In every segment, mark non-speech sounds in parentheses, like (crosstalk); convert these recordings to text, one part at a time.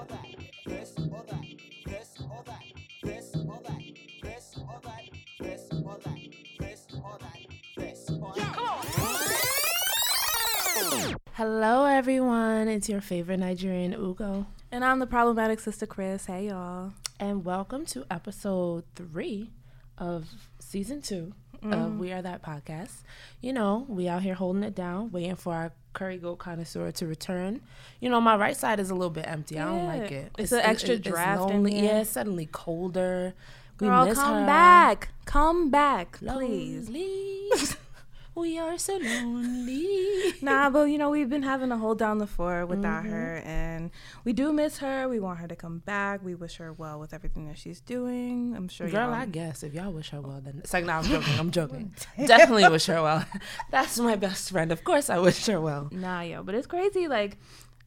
or that, this or that, this or that, this or that, this or that, this or that, this or that, this or that. Hello, everyone. It's your favorite Nigerian Ugo, And I'm the problematic sister Chris. Hey y'all. and welcome to episode three of season two Mm. of We Are That podcast. You know, we out here holding it down, waiting for our curry goat connoisseur to return. You know, my right side is a little bit empty. I don't like it. It's an extra draft in lonely. Yeah, it's suddenly colder. We Girl, come her. back. Come back, please. Lonely. We are so lonely. Nah, but you know, we've been having to hold down the fort without Mm-hmm. her and we do miss her. We want her to come back. We wish her well with everything that she's doing. I'm sure Girl, y'all I guess if y'all wish her well, then it's like, no, I'm joking. I'm joking. Definitely wish her well. That's my best friend. Of course, I wish her well. Nah, yo, but it's crazy. Like,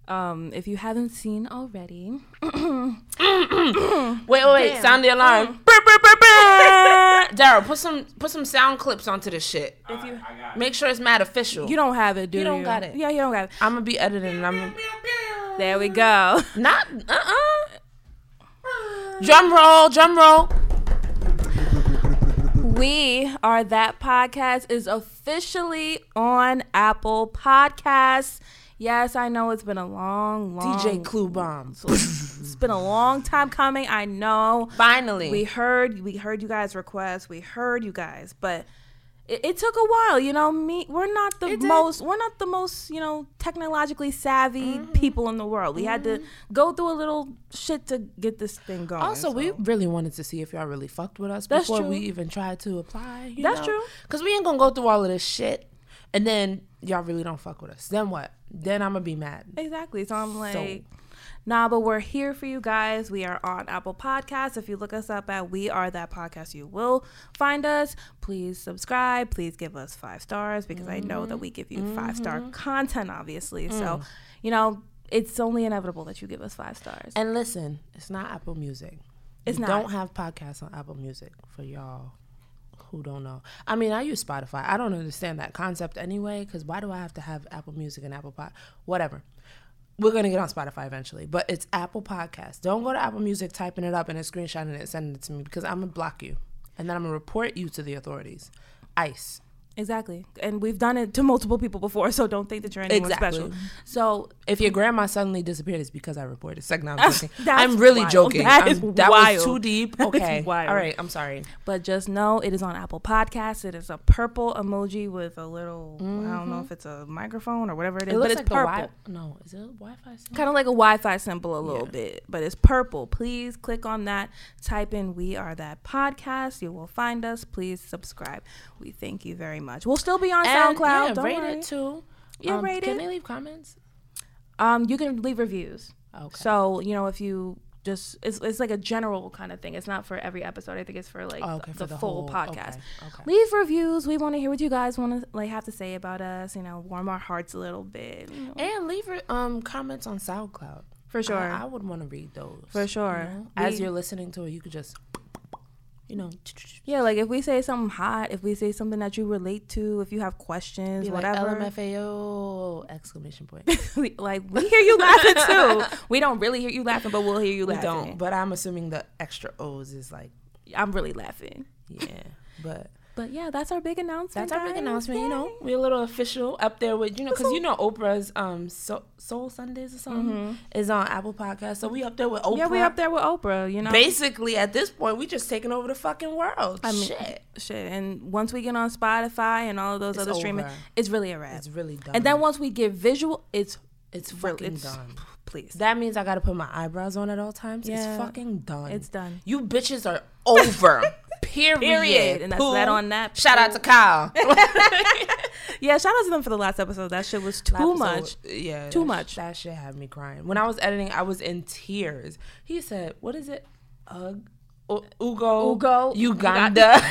um, if you haven't seen already, Wait, wait, wait. Sound the alarm. Daryl, put some put some sound clips onto this shit. if you Make sure it's mad official. you don't have it, do you? You don't got it. Yeah, you don't got it. I'm gonna be editing. And I'm gonna, There we go. (laughs) not. Uh. uh Drum roll. Drum roll. We are that podcast is officially on Apple Podcasts. Yes, I know it's been a long, long DJ Clue Bomb. (laughs) It's been a long time coming. I know. Finally. We heard we heard you guys requests. We heard you guys, but it, it took a while. You know, me we're not the most we're not the most you know technologically savvy Mm-hmm. people in the world. We had to go through a little shit to get this thing going. Also, we really wanted to see if y'all really fucked with us That's before true. we even tried to apply. That's true. Because we ain't gonna go through all of this shit, and then y'all really don't fuck with us. Then what? Then I'm gonna be mad. Exactly. So I'm like, nah, but we're here for you guys. We are on Apple Podcasts. If you look us up at We Are That Podcast, you will find us. Please subscribe. Please give us five stars because I know that we give you five star mm-hmm. content, obviously. So, mm. you know, it's only inevitable that you give us five stars. And listen, it's not Apple Music. It's We not. Don't have podcasts on Apple Music for y'all who don't know. I mean, I use Spotify. I don't understand that concept anyway. Because why do I have to have Apple Music and Apple Pod? Whatever. We're gonna get on Spotify eventually, but it's Apple Podcasts. Don't go to Apple Music, typing it up and then screenshotting it, and sending it to me because I'm gonna block you, and then I'm gonna report you to the authorities. ICE. Exactly. And we've done it to multiple people before. So don't think that you're anyone Exactly. special. So If your grandma suddenly disappeared, it's because I reported. Second, I'm joking. (laughs) I'm really wild. joking. That I'm- that was too deep. (laughs) Okay, all right. I'm sorry. But just know it is on Apple Podcasts. It is a purple emoji with a little, I don't know mm-hmm. if it's a microphone or whatever it is, It but it's like the purple. wi- No, is it a Wi-Fi? Symbol? Kind of like a Wi Fi symbol a little Yeah. bit, but it's purple. Please click on that. Type in We Are That Podcast. You will find us. Please subscribe. We thank you very much. We'll still be on And, SoundCloud. Yeah, don't rate worry. it too. Yeah, um, rate Can it. they leave comments? Um, you can leave reviews. Okay. So, you know, if you just, it's, it's like a general kind of thing. It's not for every episode. I think it's for like Oh, okay, the, for the the full whole- podcast. okay, okay. Leave reviews. We want to hear what you guys want to like have to say about us. You know, warm our hearts a little bit. you know. And leave um comments on SoundCloud. For sure. I, I would want to read those. For sure. you know? As We- you're listening to it, you could just, you know, Yeah, like if we say something hot, if we say something that you relate to, if you have questions, be like whatever. LMFAO exclamation point. (laughs) like we hear you laughing too. (laughs) We don't really hear you laughing, but we'll hear you we laughing. don't, but I'm assuming the extra O's is like, I'm really laughing. yeah, but. But yeah, that's our big announcement. That's our big guys. announcement. You know, we're a little official up there with you know because you know Oprah's um so- Soul Sundays or something is on Apple Podcast, so we up there with Oprah. Mm-hmm. Yeah, we up there with Oprah. You know, Basically, at this point, we just taking over the fucking world. I mean, Shit, shit. And once we get on Spotify and all of those It's other streaming, it's really a wrap. it's really done. and then once we get visual, it's it's fucking it's- done. Please. That means I got to put my eyebrows on at all times. Yeah. It's fucking done. It's done. You bitches are over. (laughs) Period. Period. And that's that on that. Shout out to Kyle. (laughs) (laughs) Yeah, shout out to them for the last episode. That shit was too episode- much. Yeah, Too that sh- much. That shit had me crying. When I was editing, I was in tears. He said, "What is it? Ug, U- Ugo, Ugo, Uganda."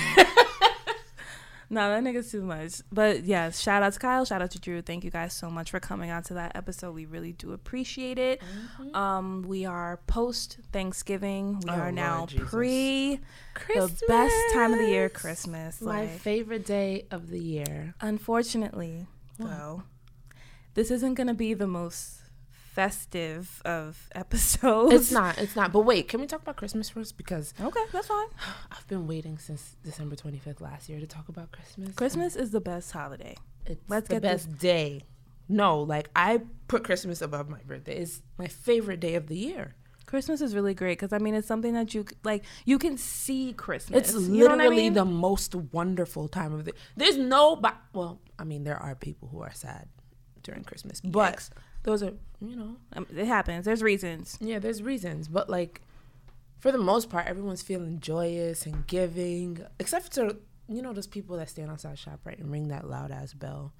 No, that nigga's too much. But yeah, shout out to Kyle, shout out to Drew. Thank you guys so much for coming on to that episode. We really do appreciate Mm-hmm. it. Um, we are post Thanksgiving. We Oh, are now pre the best time of the year, Christmas. My Like, favorite day of the year. unfortunately, though, this isn't gonna be the most festive of (laughs) episodes. It's not. It's not. But wait, can we talk about Christmas first? Because Okay, that's fine. (sighs) I've been waiting since December 25th last year to talk about Christmas. Christmas is the best holiday. It's Let's the get this- best day. No, like I put Christmas above my birthday. It's my favorite day of the year. Christmas is really great because I mean it's something that you like. You can see Christmas. It's know I literally mean? the most wonderful time of the. There's no, well, I mean, there are people who are sad during Christmas, but Yikes. those are you know, Um, it happens. There's reasons. yeah, there's reasons, but like for the most part, everyone's feeling joyous and giving, except for you know those people that stand outside shop right and ring that loud ass bell.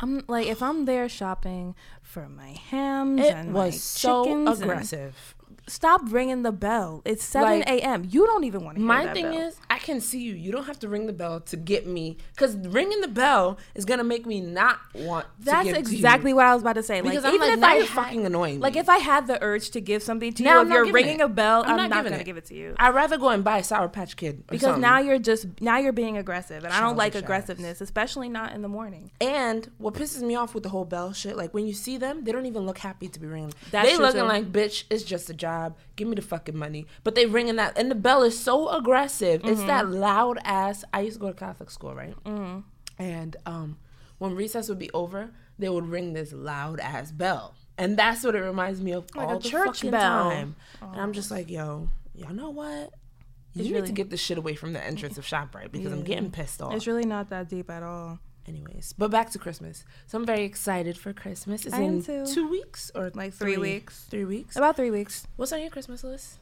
I'm like if I'm there shopping for my hams It and was so aggressive. Stop ringing the bell. It's seven Like, a.m. You don't even want to hear that. My thing bell. is, I can see you. You don't have to ring the bell to get me, because ringing the bell is gonna make me not want. That's to to exactly what I was about to say. Like I'm even like, if I you're had- fucking annoying Like me. if I had the urge to give something to Now you, I'm if you're ringing it. a bell, I'm I'm, not not, gonna give it to you. I'd rather go and buy a Sour Patch Kid. Because something. now you're just now you're being aggressive, and I don't like aggressiveness, especially not in the morning. And what pisses me off with the whole bell shit, like when you see them, they don't even look happy to be ringing. That's they looking too. like, bitch, it's just a job. Give me the fucking money. But they ringing that, and the bell is so aggressive. It's Mm-hmm. that loud ass. I used to go to Catholic school, right? And um, when recess would be over, they would ring this loud ass bell, and that's what it reminds me of Like all a the church fucking bell. time. And I'm just like, yo, y'all know what? You It's need really- to get this shit away from the entrance of Shoprite because I'm getting pissed off. It's really not that deep at all. Anyways, but back to Christmas. So I'm very excited for Christmas. It's I am in too. two weeks or Like three weeks. Three weeks. About three weeks. What's on your Christmas list?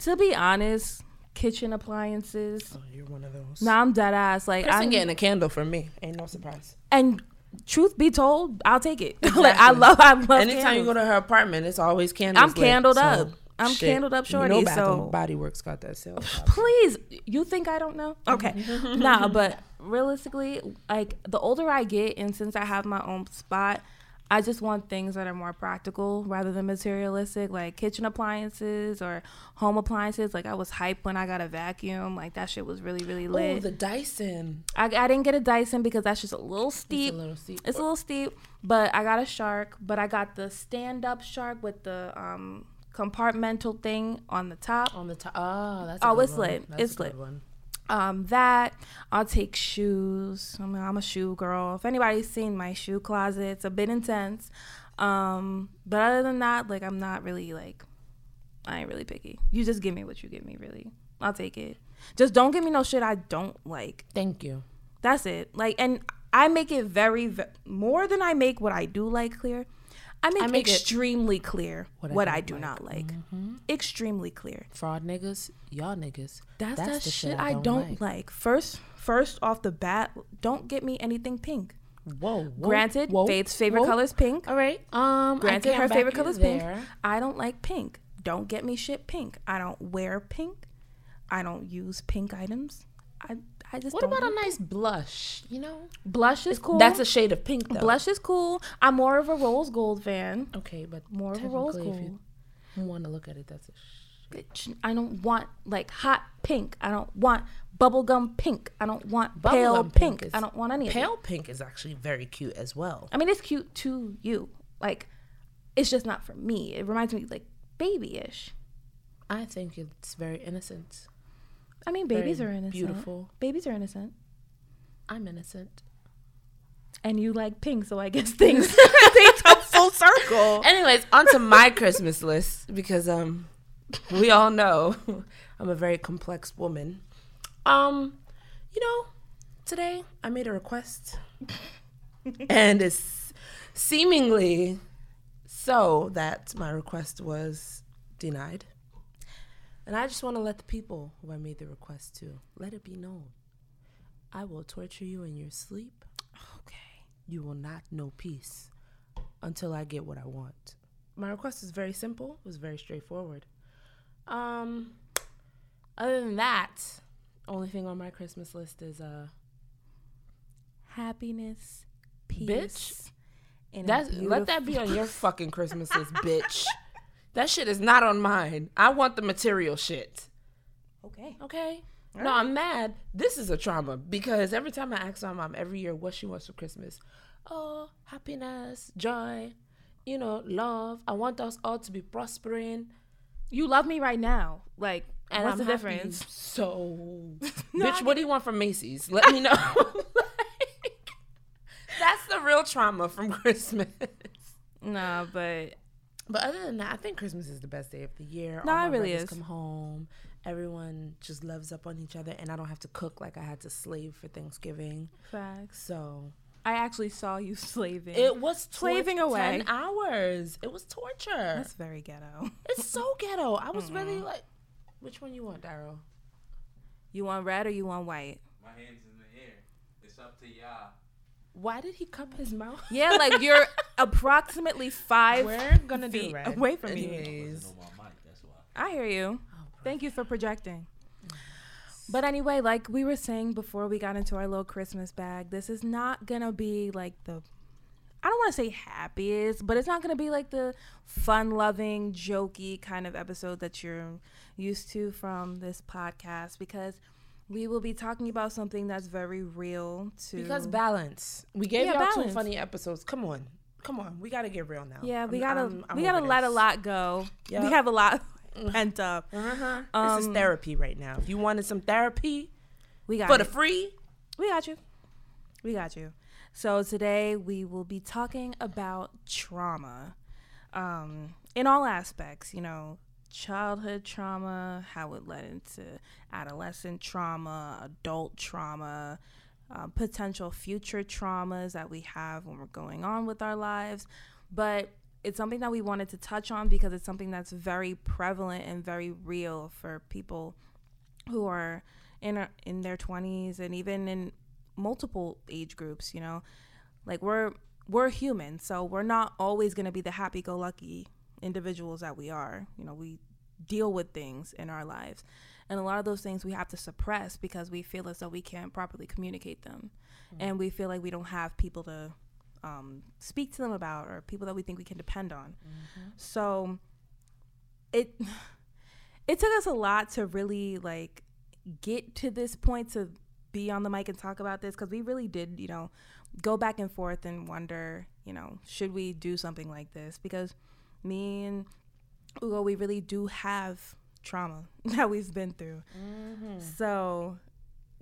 To be honest, kitchen appliances. Oh, you're one of those. Nah, I'm dead ass. Like Kristen I'm getting a candle for me. Ain't no surprise. and truth be told, I'll take it. (laughs) like I love, I love. Anytime you go to her apartment, it's always candles. I'm lit, candled so, up. I'm shit. candled up, You know shorty, Bath so- Body Works got that sale. (laughs) please you think i don't know okay (laughs) nah but realistically like the older i get and since i have my own spot i just want things that are more practical rather than materialistic like kitchen appliances or home appliances like i was hyped when i got a vacuum like that shit was really really oh, lit the Dyson. I, I didn't get a dyson because that's just a little steep. It's a little steep. it's a little steep, but I got a shark. But I got the stand-up shark with the um, compartmental thing on the top. on the top. Oh, that's. A Oh, good it's one. lit. That's It's lit. One. Um, that I'll take shoes. I mean, I'm a shoe girl. If anybody's seen my shoe closet, it's a bit intense. Um, but other than that, like I'm not really like I ain't really picky. You just give me what you give me, really. I'll take it. Just don't give me no shit I don't like. Thank you. That's it. Like, and I make it very, ve- more than I make what I do like clear. I make, I make it- extremely clear What what, I I, don't like. not like. Mm-hmm. Extremely clear. Fraud niggas, y'all niggas. That's, that the shit, I don't, like. First, first off the bat, don't get me anything pink. Whoa. whoa Granted, whoa, Faith's favorite whoa. color is pink. All right. Um. Granted, her favorite color is pink. I don't like pink. Don't get me shit pink. I don't wear pink. I don't use pink items. I I just What about a nice blush? You know, blush is cool. that's a shade of pink though. blush is cool. I'm more of a rose gold fan. Okay, but More of a rose gold. you want to look at it, that's a. Bitch, I don't want like hot pink. I don't want bubblegum pink. I don't want pale Bubblegum pink. is- I don't want any of it. Pale pink is actually very cute as well. I mean, it's cute to you. Like, it's just not for me. It reminds me like babyish. I think it's very innocent. I mean, Very babies are innocent. beautiful. Babies are innocent. I'm innocent. And you like pink, so I guess (laughs) things (laughs) things come full circle. Anyways, onto my Christmas list because um, we all know (laughs) I'm a very complex woman. Um, you know, today I made a request, and it's seemingly so that my request was denied. And I just want to let the people who I made the request to let it be known. I will torture you in your sleep. Okay. You will not know peace until I get what I want. My request is very simple. It was very straightforward. Um, other than that, only thing on my Christmas list is uh, Happiness, peace. Bitch. and let that be on your fucking Christmas list, (laughs) bitch. That shit is not on mine. I want the material shit. Okay. Okay. No, I'm mad. This is a trauma because every time I ask my mom every year what she wants for Christmas, oh, happiness, joy, you know, love. I want us all to be prospering. You love me right now. Like, And what's I'm the happy. difference? So, (laughs) No, bitch, what do you want from Macy's? Let me know. Like, (laughs) (laughs) that's the real trauma from Christmas. No, but But other than that, I think Christmas is the best day of the year. No, All my it really is. Come home. Everyone just loves up on each other, and I don't have to cook like I had to slave for Thanksgiving. facts. So I actually saw you (laughs) slaving. it was tor- Slaving away. ten hours. It was torture. That's very ghetto. (laughs) It's so ghetto. I was really like, which one you want, Daryl? You want red or you want white? My hands in the air. It's up to y'all. Why did he cup his mouth? Yeah, like you're (laughs) approximately 5 We're gonna do feet red. away from me. Anyways. Wasn't on my mic, that's why. I hear you. Oh, Thank you for projecting. But anyway, like we were saying before we got into our little Christmas bag, this is not gonna be like the I don't want to say happiest, but it's not gonna be like the fun loving, jokey kind of episode that you're used to from this podcast because we will be talking about something that's very real to Because balance. We gave Yeah, y'all two funny episodes. Come on. Come on. We gotta get real now. Yeah, we I'm- gotta I'm- I'm we gotta let a lot go. Yep. We have a lot (laughs) pent up. Uh-huh. Um, this is therapy right now. If you wanted some therapy We got for it. the free, We got you. We got you. So today we will be talking about trauma um, in all aspects, you know, childhood trauma, how it led into adolescent trauma, adult trauma, uh, potential future traumas that we have when we're going on with our lives. But it's something that we wanted to touch on because it's something that's very prevalent and very real for people who are in in their 20s and even in multiple age groups you know like we're we're human so we're not always going to be the happy-go-lucky individuals that we are you know we deal with things in our lives. And a lot of those things we have to suppress because we feel as though we can't properly communicate them. And we feel like we don't have people to um, speak to them about or people that we think we can depend on. So it it took us a lot to really like get to this point to be on the mic and talk about this because we really did you know go back and forth and wonder you know should we do something like this? Because me and Ugo we really do have trauma (laughs) that we've been through. So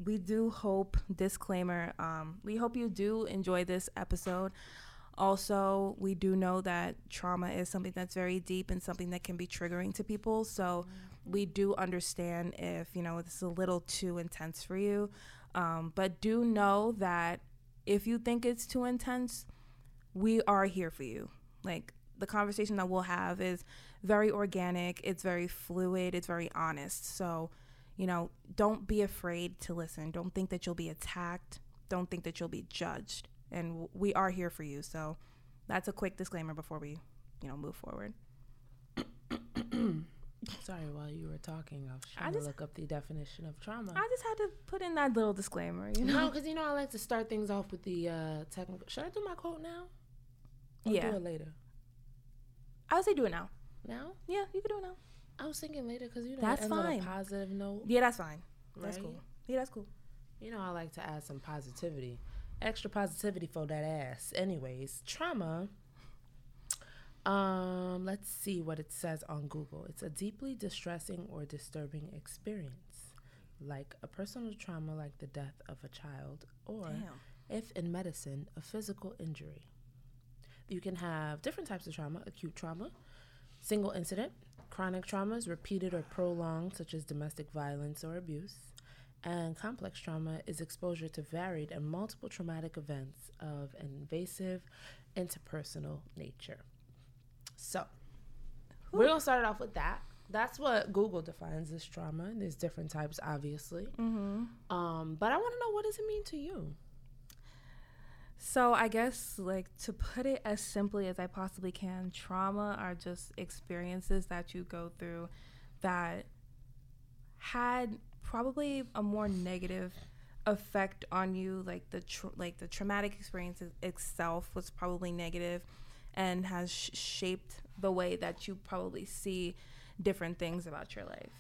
we do hope disclaimer um, we hope you do enjoy this episode. Also we do know that trauma is something that's very deep and something that can be triggering to people. So we do understand if you know this is a little too intense for you. Um, but do know that if you think it's too intense we are here for you. Like the conversation that we'll have is very organic it's very fluid it's very honest so you know don't be afraid to listen don't think that you'll be attacked don't think that you'll be judged and we are here for you so that's a quick disclaimer before we you know move forward (coughs) sorry, while you were talking, I was I trying just- to look up the definition of trauma. i just had to put in that little disclaimer you know no, because you know I like to start things off with the uh, technical. Should I do my quote now? Or Yeah. Do it later. I would say do it now Now? yeah you can do it now I was thinking later because you know That's it ends on fine. a positive note. yeah that's fine that's cool yeah that's cool You know I like to add some positivity, extra positivity for that ass. Anyways, trauma. Um, let's see what it says on Google. It's a deeply distressing or disturbing experience, like a personal trauma, like the death of a child, or Damn. if in medicine, a physical injury. You can have different types of trauma acute trauma, single incident, chronic traumas, repeated or prolonged, such as domestic violence or abuse. And complex trauma is exposure to varied and multiple traumatic events of an invasive interpersonal nature. So, we're going to start it off with that. That's what Google defines as trauma. There's different types, obviously. mm-hmm. Um, but I want to know what does it mean to you? So I guess like to put it as simply as I possibly can, trauma are just experiences that you go through that had probably a more negative effect on you like the like the traumatic experience itself was probably negative and has sh- shaped the way that you probably see different things about your life.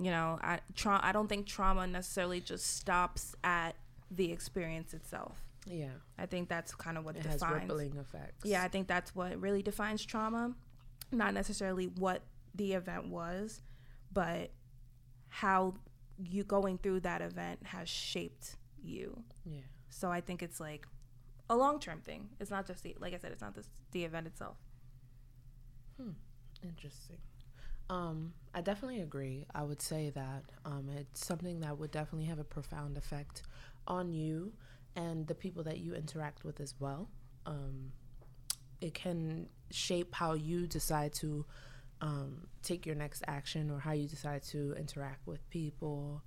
You know i tra- i don't think trauma necessarily just stops at the experience itself Yeah. I think that's kind of what It has defines. rippling effects. Yeah, I think that's what really defines trauma. Not necessarily what the event was, but how you going through that event has shaped you. Yeah. So I think it's like a long term thing. It's not just the like I said, it's not just the event itself. Hmm. Interesting. Um, I definitely agree. I would say that um, it's something that would definitely have a profound effect on you and the people that you interact with as well. Um, it can shape how you decide to um, take your next action or how you decide to interact with people.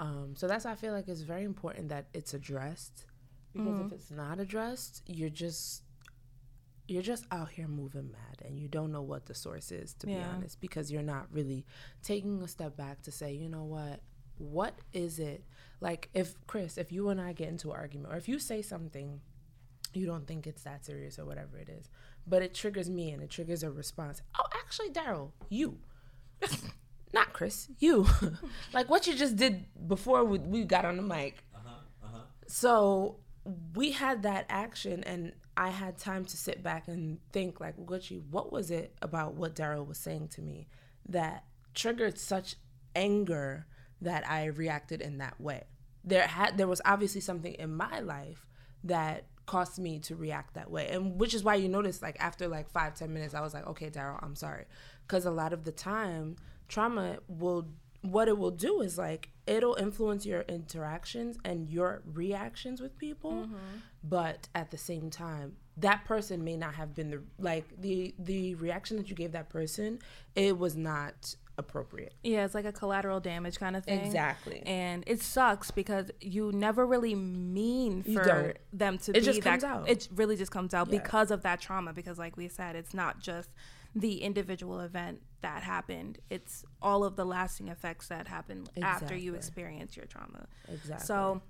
Um, so that's why I feel like it's very important that it's addressed because if it's not addressed, you're just you're just out here moving mad and you don't know what the source is to be honest because you're not really taking a step back to say you know what what is it like if chris if you and i get into an argument or if you say something you don't think it's that serious or whatever it is but it triggers me and it triggers a response. Oh actually daryl you. (laughs) Not chris you. (laughs) Like what you just did before we, we got on the mic. Uh-huh, uh-huh. so we had that action and I had time to sit back and think like Gucci, what was it about what Daryl was saying to me that triggered such anger that I reacted in that way? There had there was obviously something in my life that caused me to react that way. And which is why you notice like after like five, ten minutes, I was like, okay, Daryl, I'm sorry. Cause a lot of the time trauma will what it will do is like it'll influence your interactions and your reactions with people mm-hmm. but at the same time that person may not have been the like the the reaction that you gave that person it was not appropriate Yeah, it's like a collateral damage kind of thing. Exactly. And it sucks because you never really mean for them to It be just that. comes out. It really just comes out Yeah. because of that trauma. Because, like we said, it's not just the individual event that happened, it's all of the lasting effects that happen after you experience your trauma. exactly So,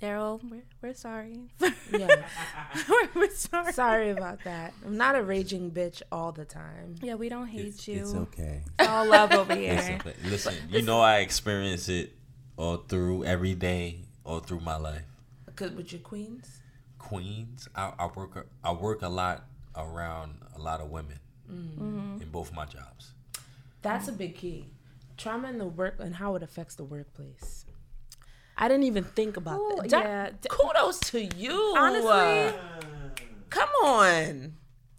Daryl, we're, we're sorry. yeah (laughs) we're, we're sorry. sorry about that i'm not a raging bitch all the time Yeah, we don't hate It's, you. it's okay. It's all love over here. okay. Listen, you know I experience it all through every day, all through my life. Cause with your queens Queens, I, I work a- I work a lot around a lot of women Mm-hmm. in both my jobs. That's a big key. Trauma in the work and how it affects the workplace. I didn't even think about Ooh, that. Yeah. Kudos to you. Honestly, come on.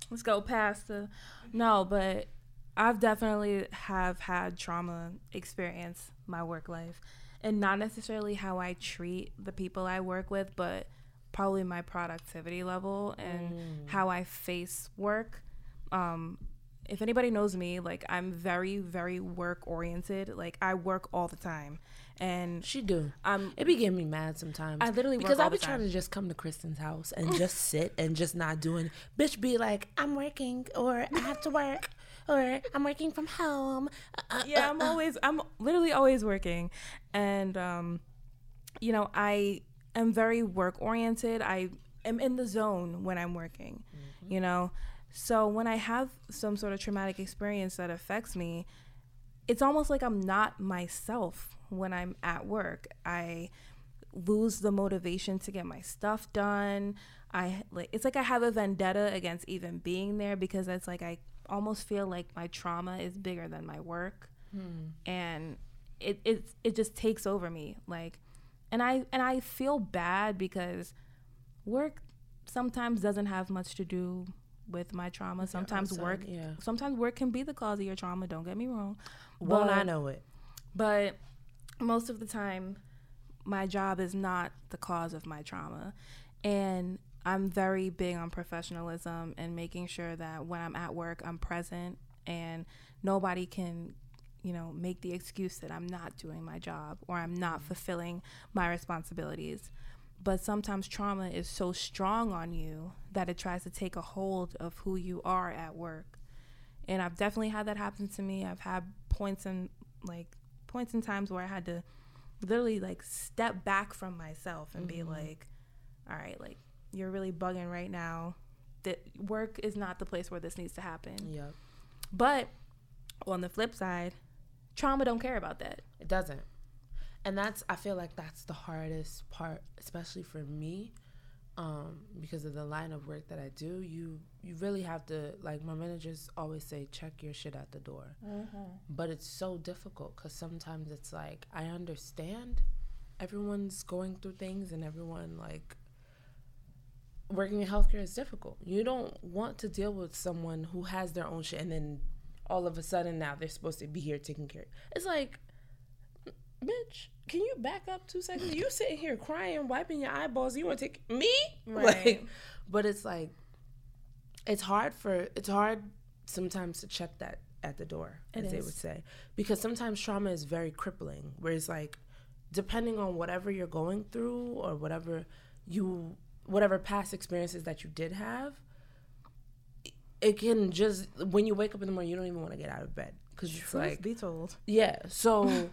let's go past the no but i've definitely have had trauma experience my work life and not necessarily how i treat the people i work with but probably my productivity level and how i face work um if anybody knows me like i'm very very work oriented like i work all the time and She do. i'm It be getting me mad sometimes. I literally because I be trying to just come to Kristen's house and (laughs) just sit and just not doing. Bitch, be like, I'm working or I have to work or I'm working from home. Uh, uh, yeah uh, i'm uh. always i'm literally always working and um you know i am very work oriented i am in the zone when i'm working you know so when i have some sort of traumatic experience that affects me it's almost like i'm not myself when i'm at work i lose the motivation to get my stuff done i like it's like i have a vendetta against even being there because it's like i almost feel like my trauma is bigger than my work hmm. and it it it just takes over me like and i and i feel bad because work sometimes doesn't have much to do with my trauma sometimes outside, work yeah. sometimes work can be the cause of your trauma don't get me wrong Won't I know it? but most of the time my job is not the cause of my trauma. And i'm very big on professionalism and making sure that when i'm at work i'm present and nobody can you know make the excuse that i'm not doing my job or i'm not mm-hmm. fulfilling my responsibilities. But sometimes trauma is so strong on you that it tries to take a hold of who you are at work. And I've definitely had that happen to me. I've had points in like points in times where I had to literally like step back from myself and be mm-hmm. like, all right, like you're really bugging right now. That work is not the place where this needs to happen. Yep. But on the flip side, trauma don't care about that. It doesn't. And that's I feel like that's the hardest part, especially for me, um, because of the line of work that I do, you you really have to like my managers always say check your shit at the door. But it's so difficult because sometimes it's like I understand everyone's going through things and everyone like working in healthcare is difficult. You don't want to deal with someone who has their own shit and then all of a sudden now they're supposed to be here taking care. It's like, bitch, can you back up two seconds? You sitting here crying, wiping your eyeballs. You want to take me? Right. Like, but it's like, it's hard for it's hard sometimes to check that at the door, It as they would say, because sometimes trauma is very crippling. Where it's like, depending on whatever you're going through or whatever you whatever past experiences that you did have it can just when you wake up in the morning you don't even want to get out of bed because it's Truth like be told. yeah so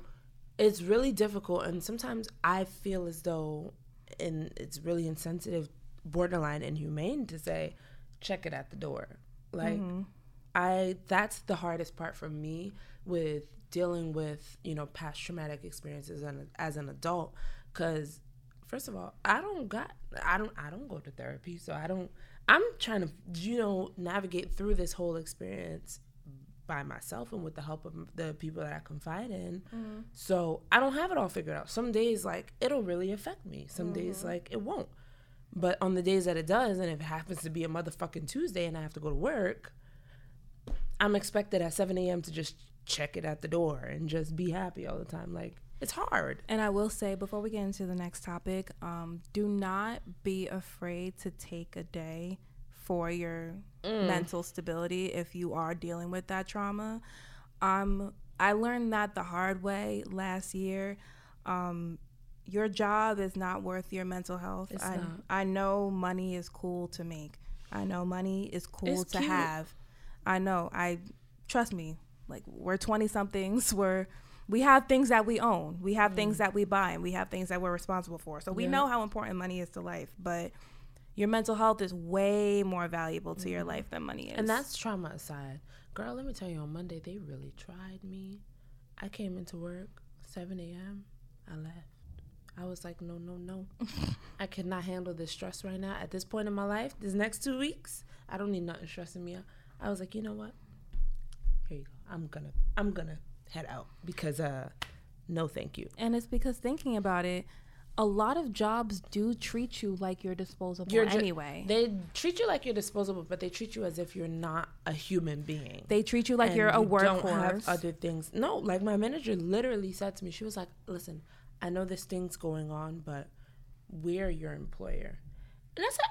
it's really difficult and sometimes i feel as though and it's really insensitive borderline inhumane to say check it at the door. Like mm-hmm. i that's the hardest part for me with dealing with you know past traumatic experiences and as an adult because first of all i don't got i don't i don't go to therapy so i don't i'm trying to you know navigate through this whole experience by myself and with the help of the people that I confide in. So I don't have it all figured out. Some days, like, it'll really affect me. Some days, like, it won't. But on the days that it does, and if it happens to be a motherfucking Tuesday and I have to go to work, I'm expected at 7 a.m. to just check it at the door and just be happy all the time. Like, it's hard. And I will say before we get into the next topic, um, do not be afraid to take a day for your mental stability if you are dealing with that trauma. Um, I learned that the hard way last year. Um, your job is not worth your mental health. It's I, not. I know money is cool to make. I know money is cool It's to cute. have. I know. I trust me. Like we're twenty somethings. (laughs) We're we have things that we own. We have things that we buy, and we have things that we're responsible for. So we Mm. Yeah. know how important money is to life. But your mental health is way more valuable to your life than money is. And that's trauma aside. Girl, let me tell you, on Monday, they really tried me. I came into work, 7 a.m., I left. I was like, no, no, no. (laughs) I cannot handle this stress right now. At this point in my life, these next two weeks, I don't need nothing stressing me out. I was like, you know what? Here you go. I'm gonna, I'm gonna head out because, uh, no, thank you. and it's because thinking about it, a lot of jobs do treat you like you're disposable You're ju- anyway. They treat you like you're disposable, but they treat you as if you're not a human being. They treat you like and you're a you don't have workhorse. other things. No, like my manager literally said to me, she was like, "Listen, I know this thing's going on, but we're your employer." And I said,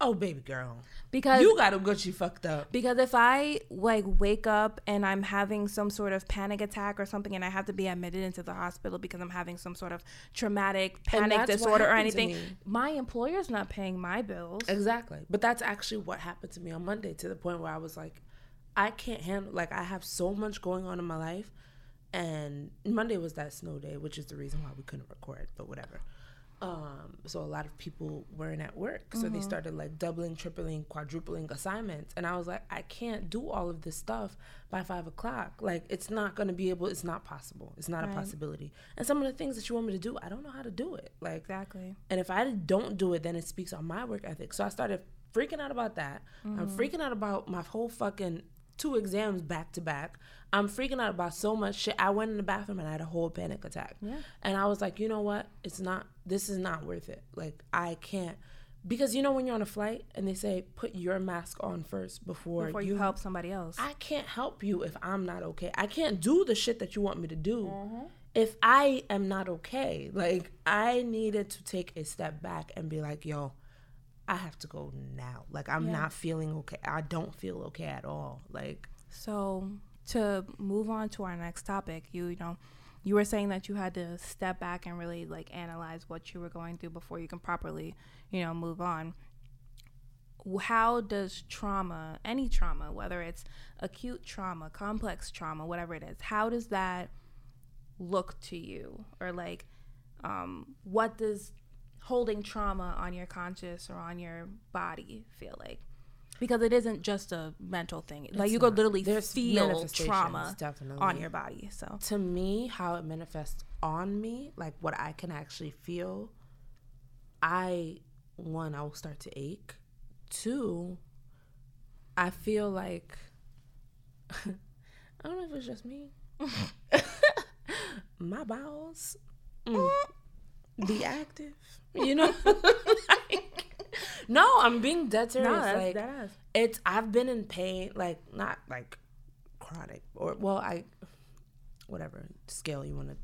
"Oh, baby girl, because you got to get you fucked up." Because if I like wake up and I'm having some sort of panic attack or something and I have to be admitted into the hospital because I'm having some sort of traumatic panic disorder or anything, my employer's not paying my bills. Exactly. But that's actually what happened to me on Monday to the point where I was like, I can't handle like I have so much going on in my life and Monday was that snow day, which is the reason why we couldn't record, but whatever. Um, so a lot of people weren't at work. So they started like doubling, tripling, quadrupling assignments. And I was like, I can't do all of this stuff by five o'clock. Like it's not gonna be able it's not possible. It's not a possibility. And some of the things that you want me to do, I don't know how to do it. Like Exactly. and if I don't do it, then it speaks on my work ethic. So I started freaking out about that. I'm freaking out about my whole fucking two exams back to back. I'm freaking out about so much shit. I went in the bathroom and I had a whole panic attack. Yeah. And I was like, you know what? It's not, this is not worth it. Like, I can't. Because you know, when you're on a flight and they say, put your mask on first before, Before you help somebody else. I can't help you if I'm not okay. I can't do the shit that you want me to do mm-hmm. if I am not okay. Like, I needed to take a step back and be like, yo, I have to go now. Like, I'm not feeling okay. I don't feel okay at all. Like, So to move on to our next topic, you, you know, you were saying that you had to step back and really like analyze what you were going through before you can properly, you know, move on. How does trauma, any trauma, whether it's acute trauma, complex trauma, whatever it is, how does that look to you? Or like, um, what does holding trauma on your conscious or on your body feel like? Because it isn't just a mental thing. like you could not. literally There's feel trauma definitely. on your body. So to me, how it manifests on me, like what I can actually feel, I one, I will start to ache. Two, I feel like (laughs) I don't know if it's just me. (laughs) (laughs) My bowels mm, be active, you know. Like, (laughs) no, I'm being dead serious. No, that's like it's I've been in pain, like not like chronic or well, I whatever scale you want to,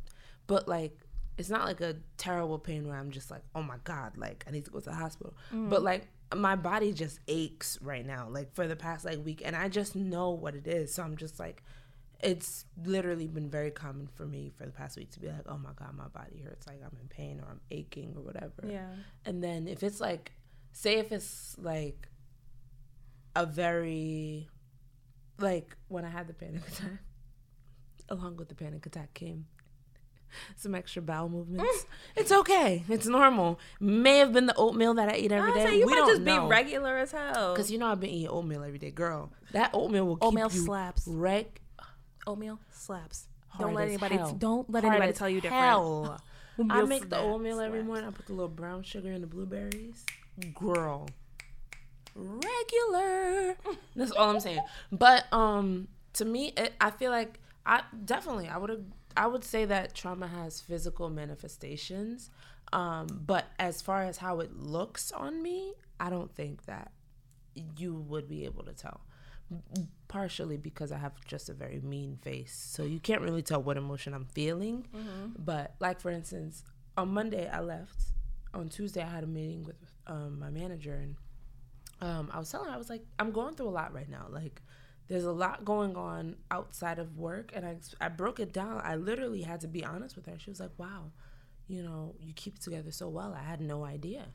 but like it's not like a terrible pain where I'm just like, oh my god, like I need to go to the hospital. Mm. But like my body just aches right now, like for the past like week, and I just know what it is. So I'm just like, it's literally been very common for me for the past week to be like, oh my god, my body hurts, like I'm in pain or I'm aching or whatever. Yeah. And then if it's like, say if it's like a very, like when I had the panic (laughs) attack, along with the panic attack came some extra bowel movements. (laughs) it's okay. It's normal. May have been the oatmeal that I eat every day. say you we might don't just know. be regular as hell. Cause you know I've been eating oatmeal every day, girl. That oatmeal will keep Oatmeal you slaps. Reg- oatmeal slaps. hard don't let anybody. hell. don't let Hard anybody tell you different. (laughs) hell. I make the slaps, oatmeal every morning. I put the little brown sugar in the blueberries. Girl. Regular. (laughs) That's all I'm saying. But um to me it, I feel like I definitely I would I would say that trauma has physical manifestations. Um but as far as how it looks on me, I don't think that you would be able to tell. Partially because I have just a very mean face. So you can't really tell what emotion I'm feeling. But like for instance, on Monday I left. On Tuesday I had a meeting with um, my manager and um, I was telling her I was like I'm going through a lot right now. Like there's a lot going on outside of work and I I broke it down. I literally had to be honest with her. She was like, "Wow, you know, you keep it together so well. I had no idea."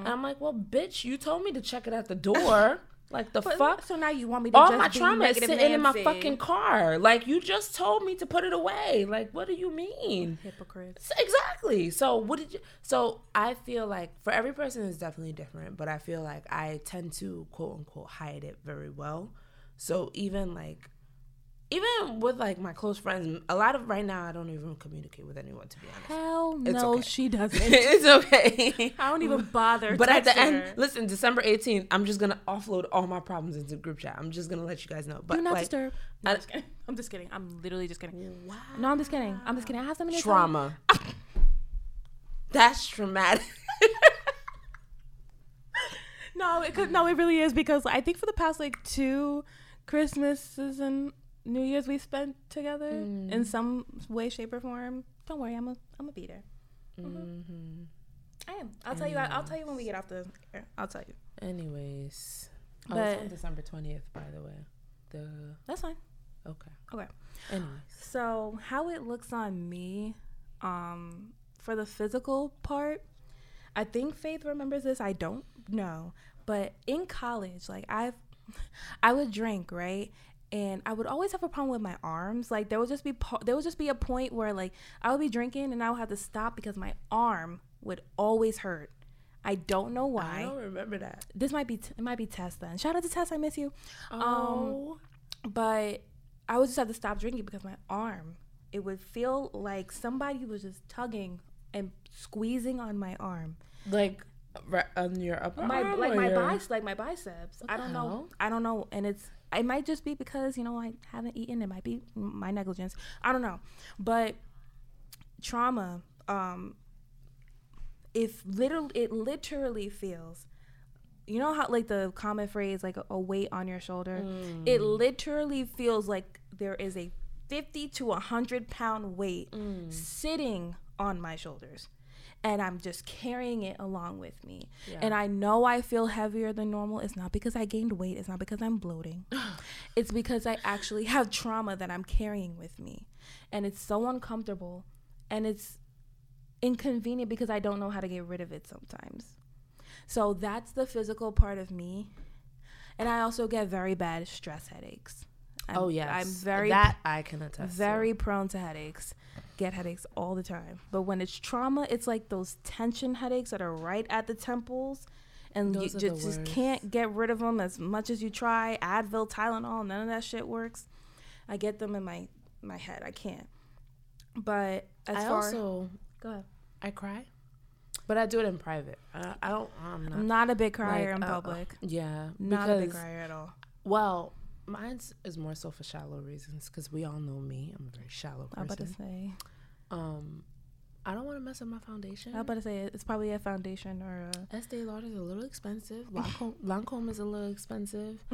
And I'm like, "Well, bitch, you told me to check it at the door." (laughs) like the But- fuck? So now you want me to all just my trauma is sitting in my fucking car. Like you just told me to put it away. Like what do you mean? hypocrite. Exactly. So what did you? So I feel like for every person is definitely different, but I feel like I tend to quote unquote hide it very well. So even like, even with like my close friends, a lot of right now I don't even communicate with anyone to be honest. Hell no, okay. she doesn't. (laughs) it's okay. I don't even bother. But at the texting end, listen, December 18th, I'm just gonna offload all my problems into group chat. I'm just gonna let you guys know. But do not like, disturb. No, I- I'm just kidding. I'm just kidding. I'm literally just kidding. No, I'm just kidding. I'm just kidding. I have something trauma. That's traumatic. (laughs) No, it could, no, it really is because I think for the past like two Christmases and New Year's we spent together in some way, shape, or form. Don't worry, I'm a I'm a beater. mm-hmm. I am. I'll tell you. I'll tell you when we get off the. air. I'll tell you. Anyways, oh, it's But- on December 20th, by the way. The That's fine. okay. Okay. Anyways, So how it looks on me, um, for the physical part, I think Faith remembers this. I don't know, but in college, like I've, (laughs) I would drink right, and I would always have a problem with my arms. Like there would just be po- there would just be a point where like I would be drinking and I would have to stop because my arm would always hurt. I don't know why. I don't remember that. This might be t- it might be Tess then. Shout out to Tess, I miss you. Um, oh, But I would just have to stop drinking because my arm, it would feel like somebody was just tugging and squeezing on my arm. like right on your upper My arm like my your- biceps, like my biceps. I don't know. I don't know, and it's it might just be because you know I haven't eaten. It might be my negligence. I don't know, but trauma. Um, if literally it literally feels. You know how like the common phrase like a, a weight on your shoulder. It literally feels like there is a fifty to a hundred pound weight sitting on my shoulders and I'm just carrying it along with me. And I know I feel heavier than normal. It's not because I gained weight, it's not because I'm bloating. (sighs) it's because I actually have trauma that I'm carrying with me. And it's so uncomfortable and it's inconvenient because I don't know how to get rid of it sometimes. So that's the physical part of me. And I also get very bad stress headaches. I'm, oh yes, I'm very that I can attest. to. very prone to headaches. Get headaches all the time. But when it's trauma, it's like those tension headaches that are right at the temples. And Those you just can't get rid of them as much as you try. Advil, Tylenol, none of that shit works. I get them in my my head. I can't. But as I far also go ahead. I cry. but I do it in private. I, I don't. I'm not. I'm not a big crier like, in uh, uh, public. yeah, not a big crier at all. well, mine's is more so for shallow reasons because we all know me. I'm a very shallow person. I was about to say. Um, I don't want to mess up my foundation. I was about to say it's probably a foundation or a. Estee Lauder is a little expensive. (laughs) Lancome, Lancome is a little expensive. (laughs)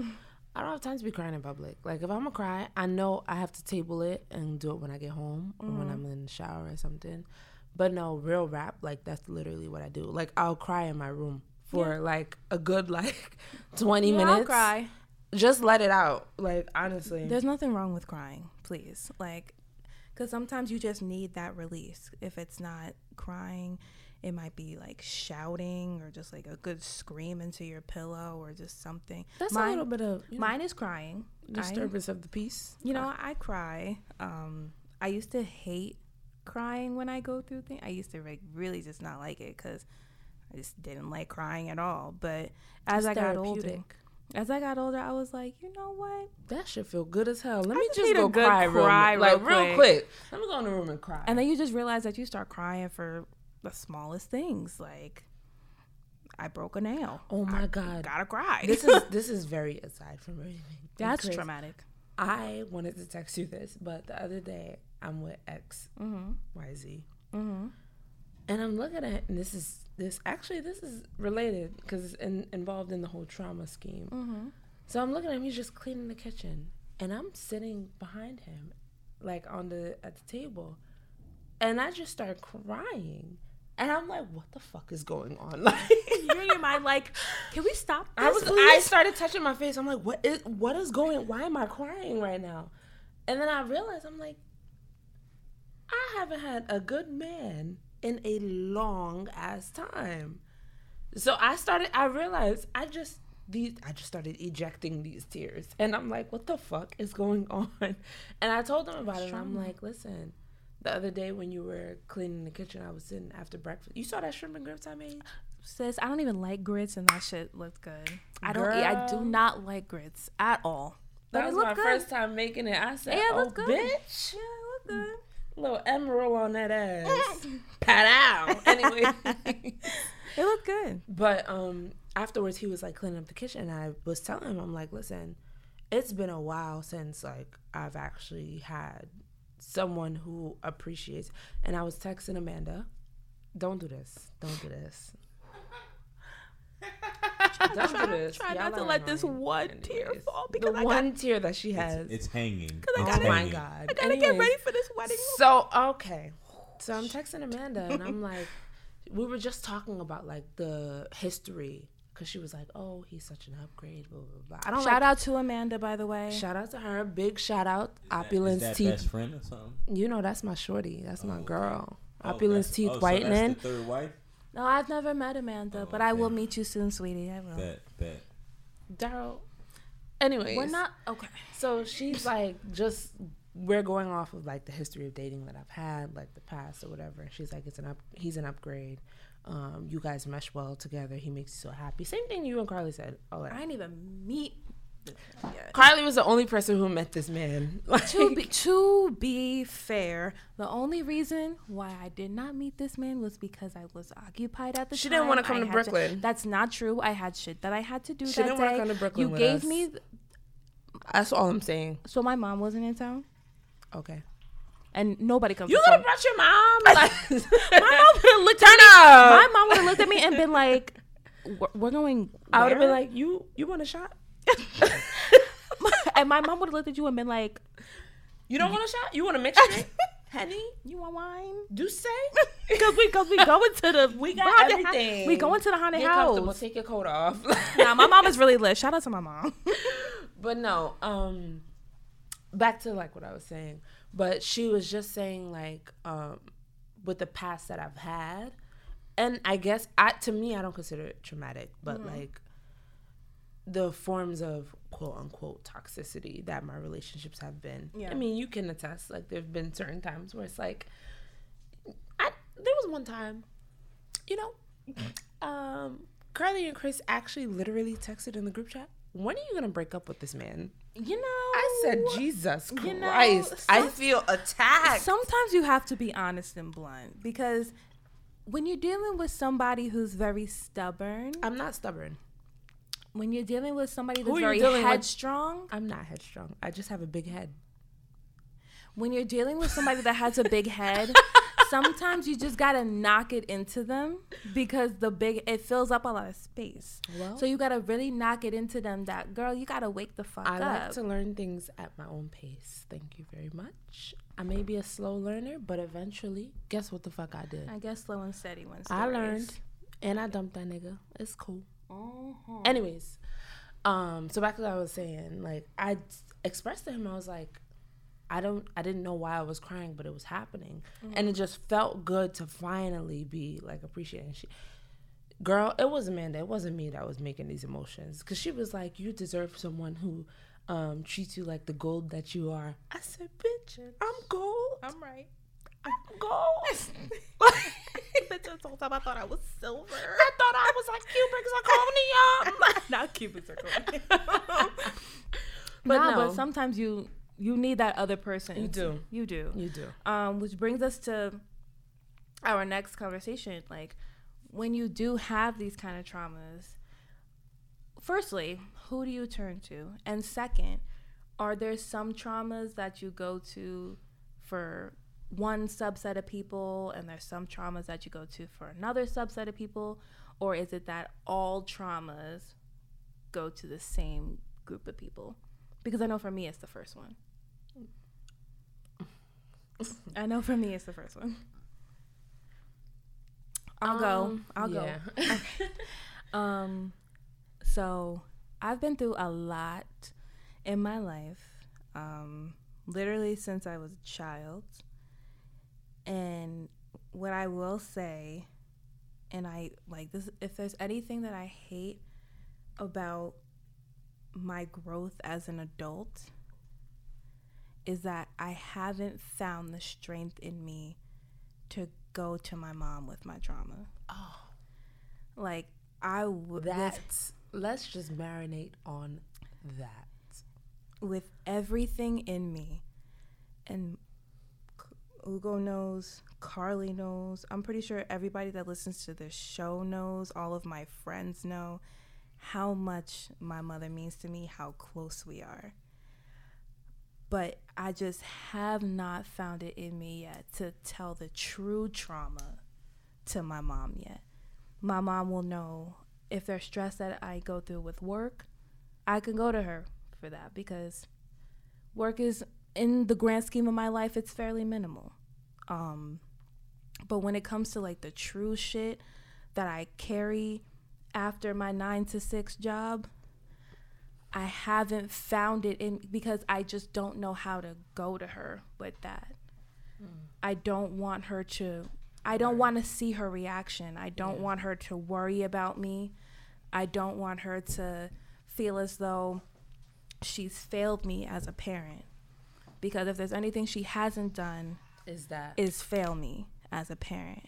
I don't have time to be crying in public. Like if I'm gonna cry, I know I have to table it and do it when I get home or when I'm in the shower or something. But no, real rap, like that's literally what I do. Like I'll cry in my room for like a good like (laughs) 20 Yeah, minutes. I'll cry. Just let it out. Like honestly. There's nothing wrong with crying, please. Like, because sometimes you just need that release. If it's not crying, it might be like shouting or just like a good scream into your pillow or just something. that's mine, a little bit of you know, Mine is crying. I- disturbance of the peace. you know, I cry. Um, I used to hate crying when I go through things. I used to like really just not like it because I just didn't like crying at all. But as It's I got older, therapeutic. As I got older, I was like, you know what? That should feel good as hell. Let I me just just need a go cry, cry real like real quick. quick. Let me go in the room and cry. And then you just realize that you start crying for the smallest things, like I broke a nail. oh my I god, gotta cry. this is (laughs) this is very aside from everything. That's because traumatic. I wanted to text you this, but the other day I'm with X Mm-hmm. Y Z, Mm-hmm. and I'm looking at and this is this actually this is related because it's in, involved in the whole trauma scheme. Mm-hmm. So I'm looking at him. He's just cleaning the kitchen, and I'm sitting behind him, like on the at the table, and I just start crying. And I'm like, what the fuck is going on? (laughs) Like, You're in your mind like, can we stop this, I was, I started touching my face. I'm like, what is, what is going? Why am I crying right now? And then I realized, I'm like, I haven't had a good man in a long ass time. So I started. I realized I just these. I just started ejecting these tears, and I'm like, what the fuck is going (laughs) on? And I told him about it. And I'm like, listen. The other day when you were cleaning the kitchen, I was sitting after breakfast. You saw that shrimp and grits I made? Sis, I don't even like grits, and that shit looked good. I don't. eat- I do not like grits at all. But That it was my good. first time making it. I said, Yeah, it "Oh, good. bitch, Yeah, it looked good. Little Emeril on that ass, (laughs) pat out." Anyway, It looked good. but um, afterwards he was like cleaning up the kitchen. And I was telling him, I'm like, "Listen, it's been a while since like I've actually had someone who appreciates." And I was texting Amanda, "Don't do this. Don't do this." Don't do this. Try Y'all not to let this annoying. one tear Anyways, fall the because I got, one tear that she has. It's hanging. I It's gotta- oh my god! I gotta get ready for this wedding. So okay, so I'm texting Amanda and I'm like, we were just talking about like the history because she was like, oh, he's such an upgrade. Blah blah blah. I don't Shout like, out to Amanda, by the way. Shout out to her. Big shout out. Is Opulence that teeth. best friend or something? You know that's my shorty. That's my Oh, girl. Oh, Opulence that's- teeth oh, so whitening. That's the third wife. No, I've never met Amanda, Oh, but I will meet you soon, sweetie. I will. Bet, bet. Daryl. Anyways, We're not okay. So she's like, just we're going off of like the history of dating that I've had, like the past or whatever. And she's like, it's an up, he's an upgrade. Um, you guys mesh well together. He makes you so happy. Same thing you and Carly said. Oh, I didn't even meet. Carly was the only person who met this man. Like, (laughs) to be to be fair, the only reason why I did not meet this man was because I was occupied at the She time. didn't wanna come I to Brooklyn. that's not true. I had shit that I had to do She that didn't day. come to Brooklyn you gave us. me, th- that's all I'm saying. so my mom wasn't in town, Okay. and nobody comes. You to could have brought your mom. Like, (laughs) My mom would have looked Turn at me. up. My mom would have looked at me and been like, "We're- "We're going." I would have been like, you, you want a shot? (laughs) and my mom would have looked at you and been like, You don't want a shot? You want a mixed drink? (laughs) Henny? "You want wine?" D'ussé? (laughs) Because we, because we go into the, We got haunted everything. We go into the haunted Get house. Take your coat off. Nah, my mom is really lit. Shout out to my mom. But no, um back to like what I was saying. But she was just saying like um with the past that I've had and I guess I to me I don't consider it traumatic, but Mm-hmm. like the forms of quote unquote toxicity that my relationships have been. Yeah. I mean, you can attest like there've been certain times where it's like I there was one time, you know, um Carly and Chris actually literally texted in the group chat, "When are you going to break up with this man?" You know, I said, Jesus you know, Christ. I feel attacked. Sometimes you have to be honest and blunt because when you're dealing with somebody who's very stubborn, I'm not stubborn. When you're dealing with somebody that's very dealing with? headstrong, I'm not headstrong. I just have a big head. when you're dealing with somebody that has a big head, (laughs) sometimes you just gotta knock it into them because the big it fills up a lot of space. Well- so you gotta really knock it into them. That girl, you gotta wake the fuck I up. I like to learn things at my own pace. Thank you very much. I may be a slow learner, but eventually, guess what the fuck I did? I guess slow and steady wins. I race. learned, and I dumped that nigga. It's cool. Mhm. Anyways, um, so back to what I was saying, like I expressed to him, I was like, I don't, I didn't know why I was crying, but it was happening, and it just felt good to finally be like appreciating. She, girl, it was Amanda, it wasn't me that was making these emotions, because she was like, you deserve someone who. Um, treats you like the gold that you are. I said, bitch, I'm gold. I'm right. I'm gold. Bitch, this whole time I thought I was silver. I thought I was like cubic zirconium. (laughs) Not cubic circle. But nah, no. but sometimes you you need that other person. You do. You do. you do. Um, which brings us to our next conversation. Like, when you do have these kind of traumas, firstly, who do you turn to? And second, are there some traumas that you go to for one subset of people, and there's some traumas that you go to for another subset of people? Or is it that all traumas go to the same group of people? Because I know for me, it's the first one. I know for me, it's the first one. I'll go. Um, I'll yeah. (laughs) go. Um, so I've been through a lot in my life, um, literally since I was a child. And what I will say, and I like this, if there's anything that I hate about my growth as an adult, is that I haven't found the strength in me to go to my mom with my trauma. Oh. Like I would That's let's just marinate on that. with everything in me, and Ugo knows, Carly knows. I'm pretty sure everybody that listens to this show knows. All of my friends know how much my mother means to me, how close we are. But I just have not found it in me yet to tell the true trauma to my mom yet. My mom will know if there's stress that I go through with work, I can go to her for that because work is in the grand scheme of my life it's fairly minimal. Um but when it comes to like the true shit that I carry after my 9 to 6 job, I haven't found it in because I just don't know how to go to her with that. I don't want her to I don't want to see her reaction. I don't want her to worry about me. I don't want her to feel as though she's failed me as a parent. Because if there's anything she hasn't done Is that is fail me as a parent.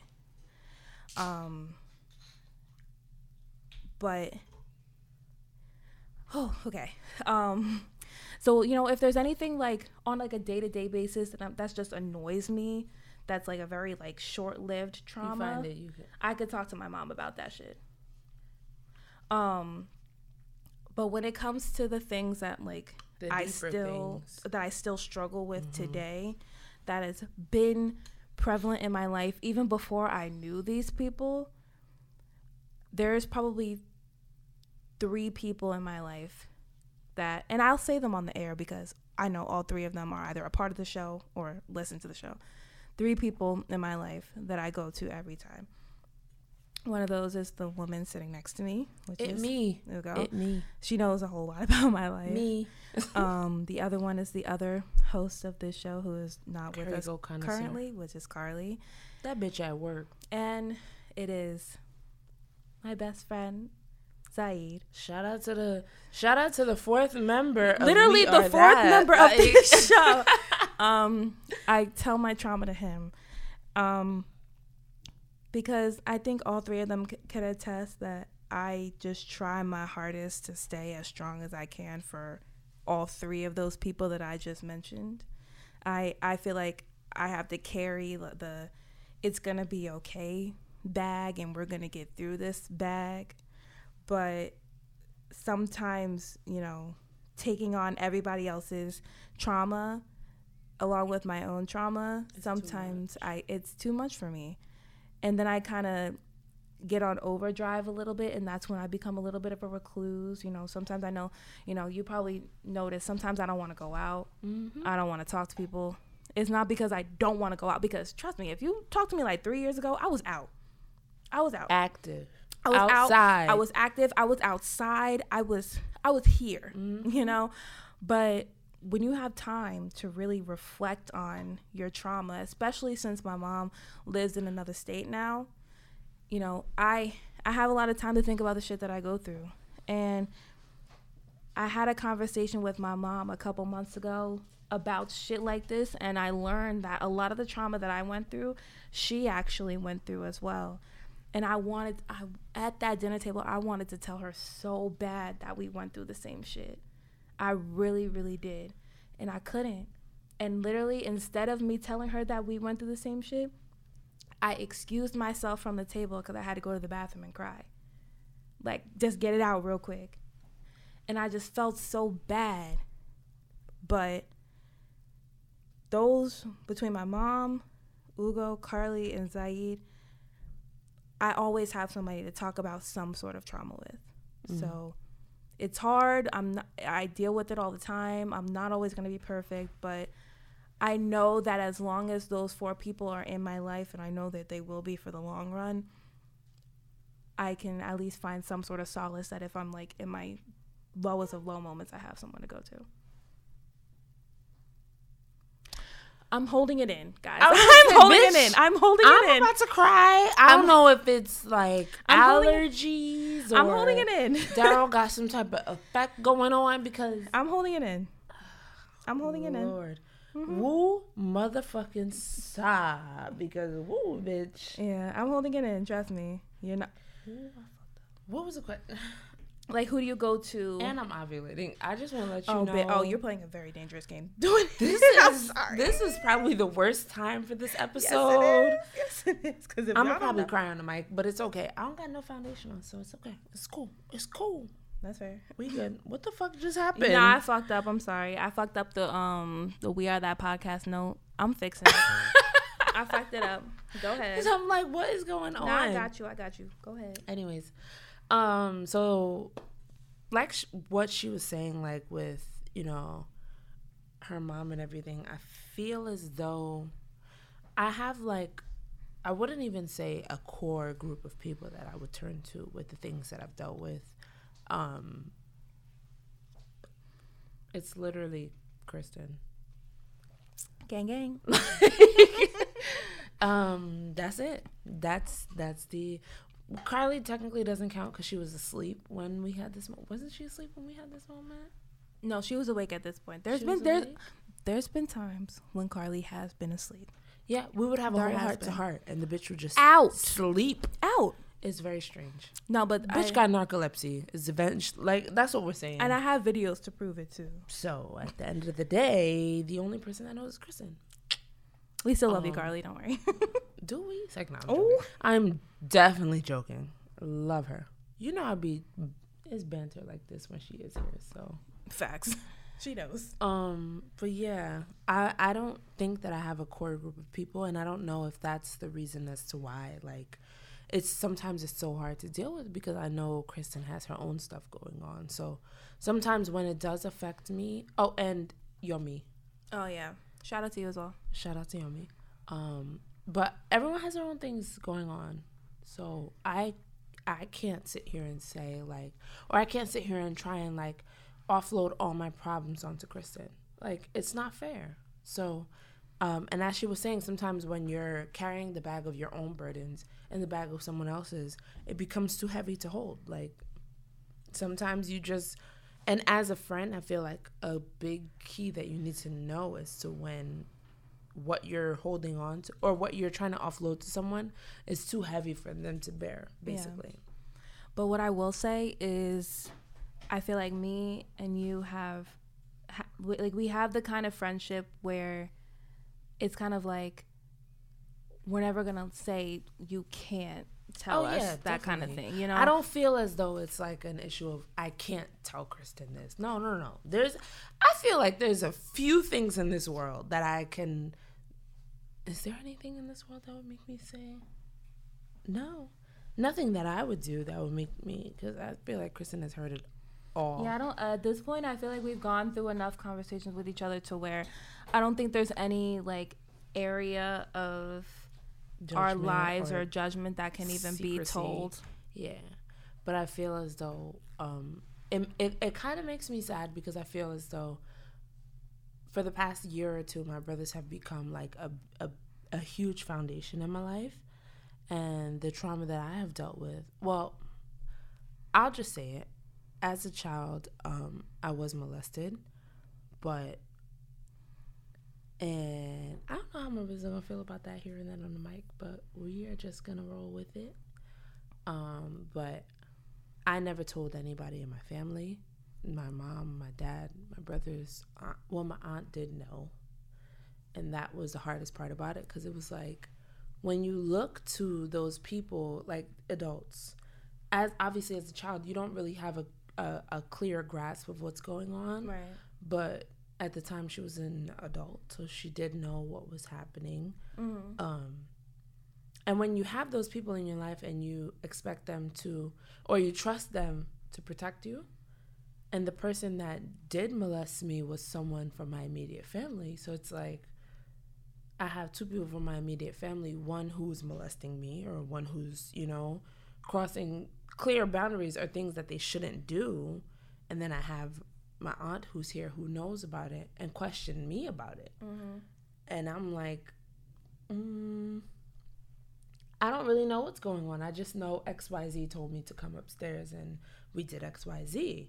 Um but oh, okay. Um so you know, if there's anything like on like a day-to-day basis that that's just annoys me, that's like a very like short-lived you trauma. it? You can, I could talk to my mom about that shit. Um but when it comes to the things that like The I still things. that I still struggle with Mm-hmm. today that has been prevalent in my life even before I knew these people there's probably three people in my life that and I'll say them on the air because I know all three of them are either a part of the show or listen to the show. Three people in my life that I go to every time. One of those is the woman sitting next to me, which it is me. There we go. It me. She knows a whole lot (laughs) about my life. Me. (laughs) Um, the other one is the other host of this show who is not with us currently, which is Carly, That bitch at work. and it is my best friend Zaid. Shout out to the shout out to the fourth member. Of Literally the fourth That. member of Like- this (laughs) show. um, I tell my trauma to him, um, because I think all three of them c- can attest that I just try my hardest to stay as strong as I can for all three of those people that I just mentioned. I I feel like I have to carry the, it's gonna be okay bag and we're going to get through this bag. But sometimes, you know, taking on everybody else's trauma along with my own trauma, sometimes I it's too much for me. And then I kind of get on overdrive a little bit and that's when I become a little bit of a recluse, you know. Sometimes I know, you know, you probably notice sometimes I don't want to go out. Mm-hmm. I don't want to talk to people. It's not because I don't want to go out because trust me, if you talked to me like 3 years ago, I was out. I was out. Active. I was outside. out. I was active. I was outside. I was I was here. Mm-hmm. You know, but when you have time to really reflect on your trauma, especially since my mom lives in another state now, you know, I I have a lot of time to think about the shit that I go through. And I had a conversation with my mom a couple months ago about shit like this and I learned that a lot of the trauma that I went through, she actually went through as well. And I wanted I at that dinner table I wanted to tell her so bad that we went through the same shit. I really really did. And I couldn't. And literally instead of me telling her that we went through the same shit, I excused myself from the table cuz I had to go to the bathroom and cry. Like just get it out real quick. And I just felt so bad. But those between my mom, Ugo, Carly, and Zaid, I always have somebody to talk about some sort of trauma with. So mm-hmm. It's hard. I'm not, I deal with it all the time. I'm not always going to be perfect, but I know that as long as those four people are in my life and I know that they will be for the long run, I can at least find some sort of solace that if I'm like in my lowest of low moments, I have someone to go to. I'm holding it in, guys. (laughs) I'm holding bitch, it in. I'm holding I'm it in. I'm about to cry. I don't know if it's like I'm holding allergies. I'm holding it in. (laughs) Daryl got some type of effect going on because I'm holding it in. I'm holding it in. Lord, mm-hmm. woo motherfucking sob because woo bitch. Yeah, I'm holding it in. Trust me. You're not What was the question? Like who do you go to? And I'm ovulating. I just want to let you oh, know. bi- oh, you're playing a very dangerous game. (laughs) Doing This I'm is sorry. this is probably the worst time for this yes, episode. it is. Yes, it is. Because I'm gonna probably cry on the mic, but it's okay. I don't got no foundation on, so it's okay. It's cool. It's cool. That's fair. We (laughs) good. What the fuck just happened? Nah, I fucked up. I'm sorry. I fucked up the um the We Are That podcast note. I'm fixing it. (laughs) I fucked it up. Go ahead. So I'm like, what is going on? Nah, I got you. I got you. Go ahead. Anyways, um, so like sh- what she was saying, like with you know her mom and everything, I feel as though I have like I wouldn't even say a core group of people that I would turn to with the things that I've dealt with. Um, it's literally Kristen. Gang gang. (laughs) Um, that's it. That's that's the Carly technically doesn't count because she was asleep when we had this. Mo- Wasn't she asleep when we had this moment? No, she was awake at this point. There's She been there's awake? there's been times when Carly has been asleep. Yeah, we would have a There whole has heart to been. heart, and the bitch would just Out. sleep. Out. It's very strange. No, but Bitch I, got narcolepsy. It's eventually like that's what we're saying. and I have videos to prove it too. so at the end of the day, the only person that knows is Kristen. We still love you, Um, Carly. Don't worry. (laughs) Do we? It's like, no, I'm, Ooh. I'm definitely joking. Love her. You know, I'd be it's banter like this when she is here. So Facts. (laughs) She knows. Um, but yeah, I I don't think that I have a core group of people, and I don't know if that's the reason as to why. Like, it's sometimes it's so hard to deal with because I know Kristen has her own stuff going on. So sometimes when it does affect me, oh, and Yomi, Oh yeah. Shout out to you as well. shout out to Yomi. Um, but everyone has their own things going on, so I I can't sit here and say like, or I can't sit here and try and like offload all my problems onto Kristen. Like it's not fair. So, um, and as she was saying, sometimes when you're carrying the bag of your own burdens and the bag of someone else's, it becomes too heavy to hold. Like sometimes you just and as a friend i feel like a big key that you need to know is to when what you're holding on to or what you're trying to offload to someone is too heavy for them to bear basically. But what I will say is, I feel like me and you have, ha- like, we have the kind of friendship where it's kind of like we're never gonna say you can't tell Oh, us yeah, that kind of thing. You know, I don't feel as though it's like an issue of I can't tell Kristen this. No, no, no. There's I feel like there's a few things in this world that I can Is there anything in this world that would make me say no? Nothing that I would do that would make me cuz I feel like Kristen has heard it all. Yeah, I don't. Uh, at this point, I feel like we've gone through enough conversations with each other to where I don't think there's any like area of our lives or, judgment that can even be told. Yeah, but I feel as though um, it it, it kind of makes me sad because I feel as though for the past year or two, my brothers have become like a a, a huge foundation in my life, and the trauma that I have dealt with. Well, I'll just say it. As a child, um, I was molested, but and I don't know how my are gonna feel about that hearing that on the mic, but we are just gonna roll with it. Um, but I never told anybody in my family. My mom, my dad, my brothers. Aunt, well, my aunt did know, and that was the hardest part about it because it was like when you look to those people, like adults, as obviously as a child, you don't really have a a, a clear grasp of what's going on Right. but at the time she was an adult so she did know what was happening Mm-hmm. um and when you have those people in your life and you expect them to or you trust them to protect you and the person that did molest me was someone from my immediate family so it's like i have two people from my immediate family one who's molesting me or one who's you know crossing clear boundaries or things that they shouldn't do and then i have my aunt who's here who knows about it and questioned me about it. And i'm like mm, i don't really know what's going on. I just know xyz told me to come upstairs and we did xyz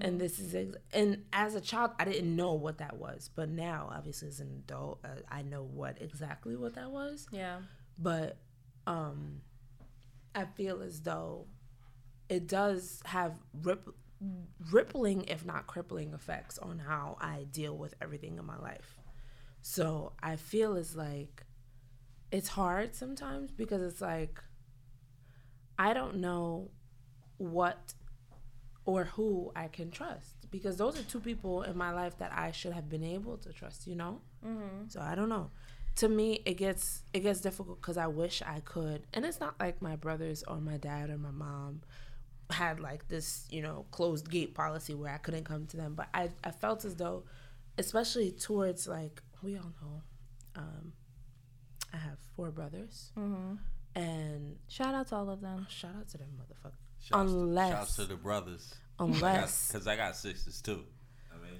and this is ex- and as a child i didn't know what that was. But now obviously as an adult uh, i know what exactly what that was. Yeah. but um i feel as though it does have rip- rippling if not crippling effects on how i deal with everything in my life. So i feel as like it's hard sometimes because it's like i don't know what or who i can trust because those are two people in my life that i should have been able to trust you know? Mm-hmm. So i don't know. To me it gets it gets difficult because i wish i could. And it's not like my brothers or my dad or my mom had like this you know closed gate policy where i couldn't come to them but i, I felt as though especially towards like we all know um, i have four brothers and Shout out to all of them. shout out to them motherfuckers Shouts Unless- to, shouts to the brothers. unless (laughs) Because I got sisters too. I mean,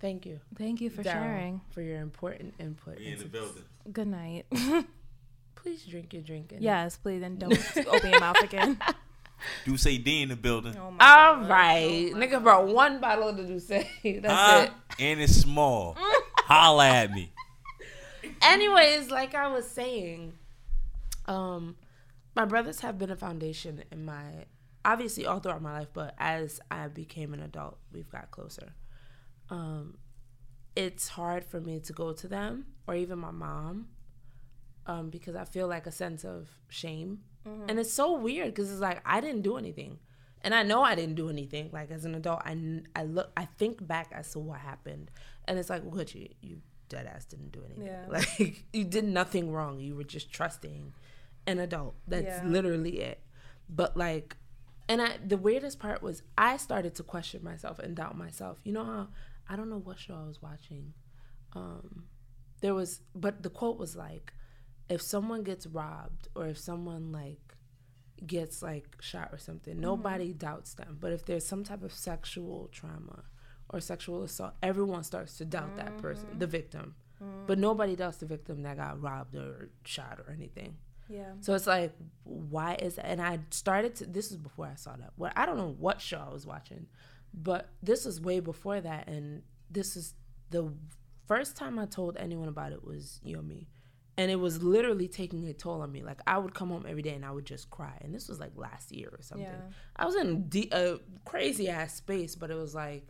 thank you Thank you for Daryl, sharing. for your important input we in the building. Good night. (laughs) please drink your drink and yes, please, and don't open your mouth again. (laughs) Do say D in the building. Oh All God. right, nigga brought one bottle of the D'ussé. (laughs) That's Huh? it. And it's small. (laughs) Holla at me. Anyways, like I was saying, um, my brothers have been a foundation in my obviously all throughout my life, but as I became an adult, we've got closer. Um, it's hard for me to go to them or even my mom, um, because I feel like a sense of shame, and it's so weird because it's like I didn't do anything. And I know I didn't do anything. Like as an adult, I, I look, I think back as to what happened, and it's like, what you you dead ass didn't do anything. Yeah. (laughs) Like you did nothing wrong. You were just trusting an adult. That's Yeah. literally it. But like, and I the weirdest part was I started to question myself and doubt myself. You know how I don't know what show I was watching. Um, there was, but the quote was like, if someone gets robbed or if someone like gets like shot or something, mm-hmm. nobody doubts them. But if there's some type of sexual trauma or sexual assault, everyone starts to doubt that person, mm-hmm. the victim. Mm-hmm. But nobody doubts the victim that got robbed or shot or anything. Yeah. So it's like, why is that? And I started to, this was before I saw that. Well, I don't know what show I was watching, but this was way before that. And this is the first time I told anyone about it was Yomi. And it was literally taking a toll on me. Like I would come home every day and I would just cry. And this was like last year or something. Yeah. I was in de- a crazy ass space, but it was like,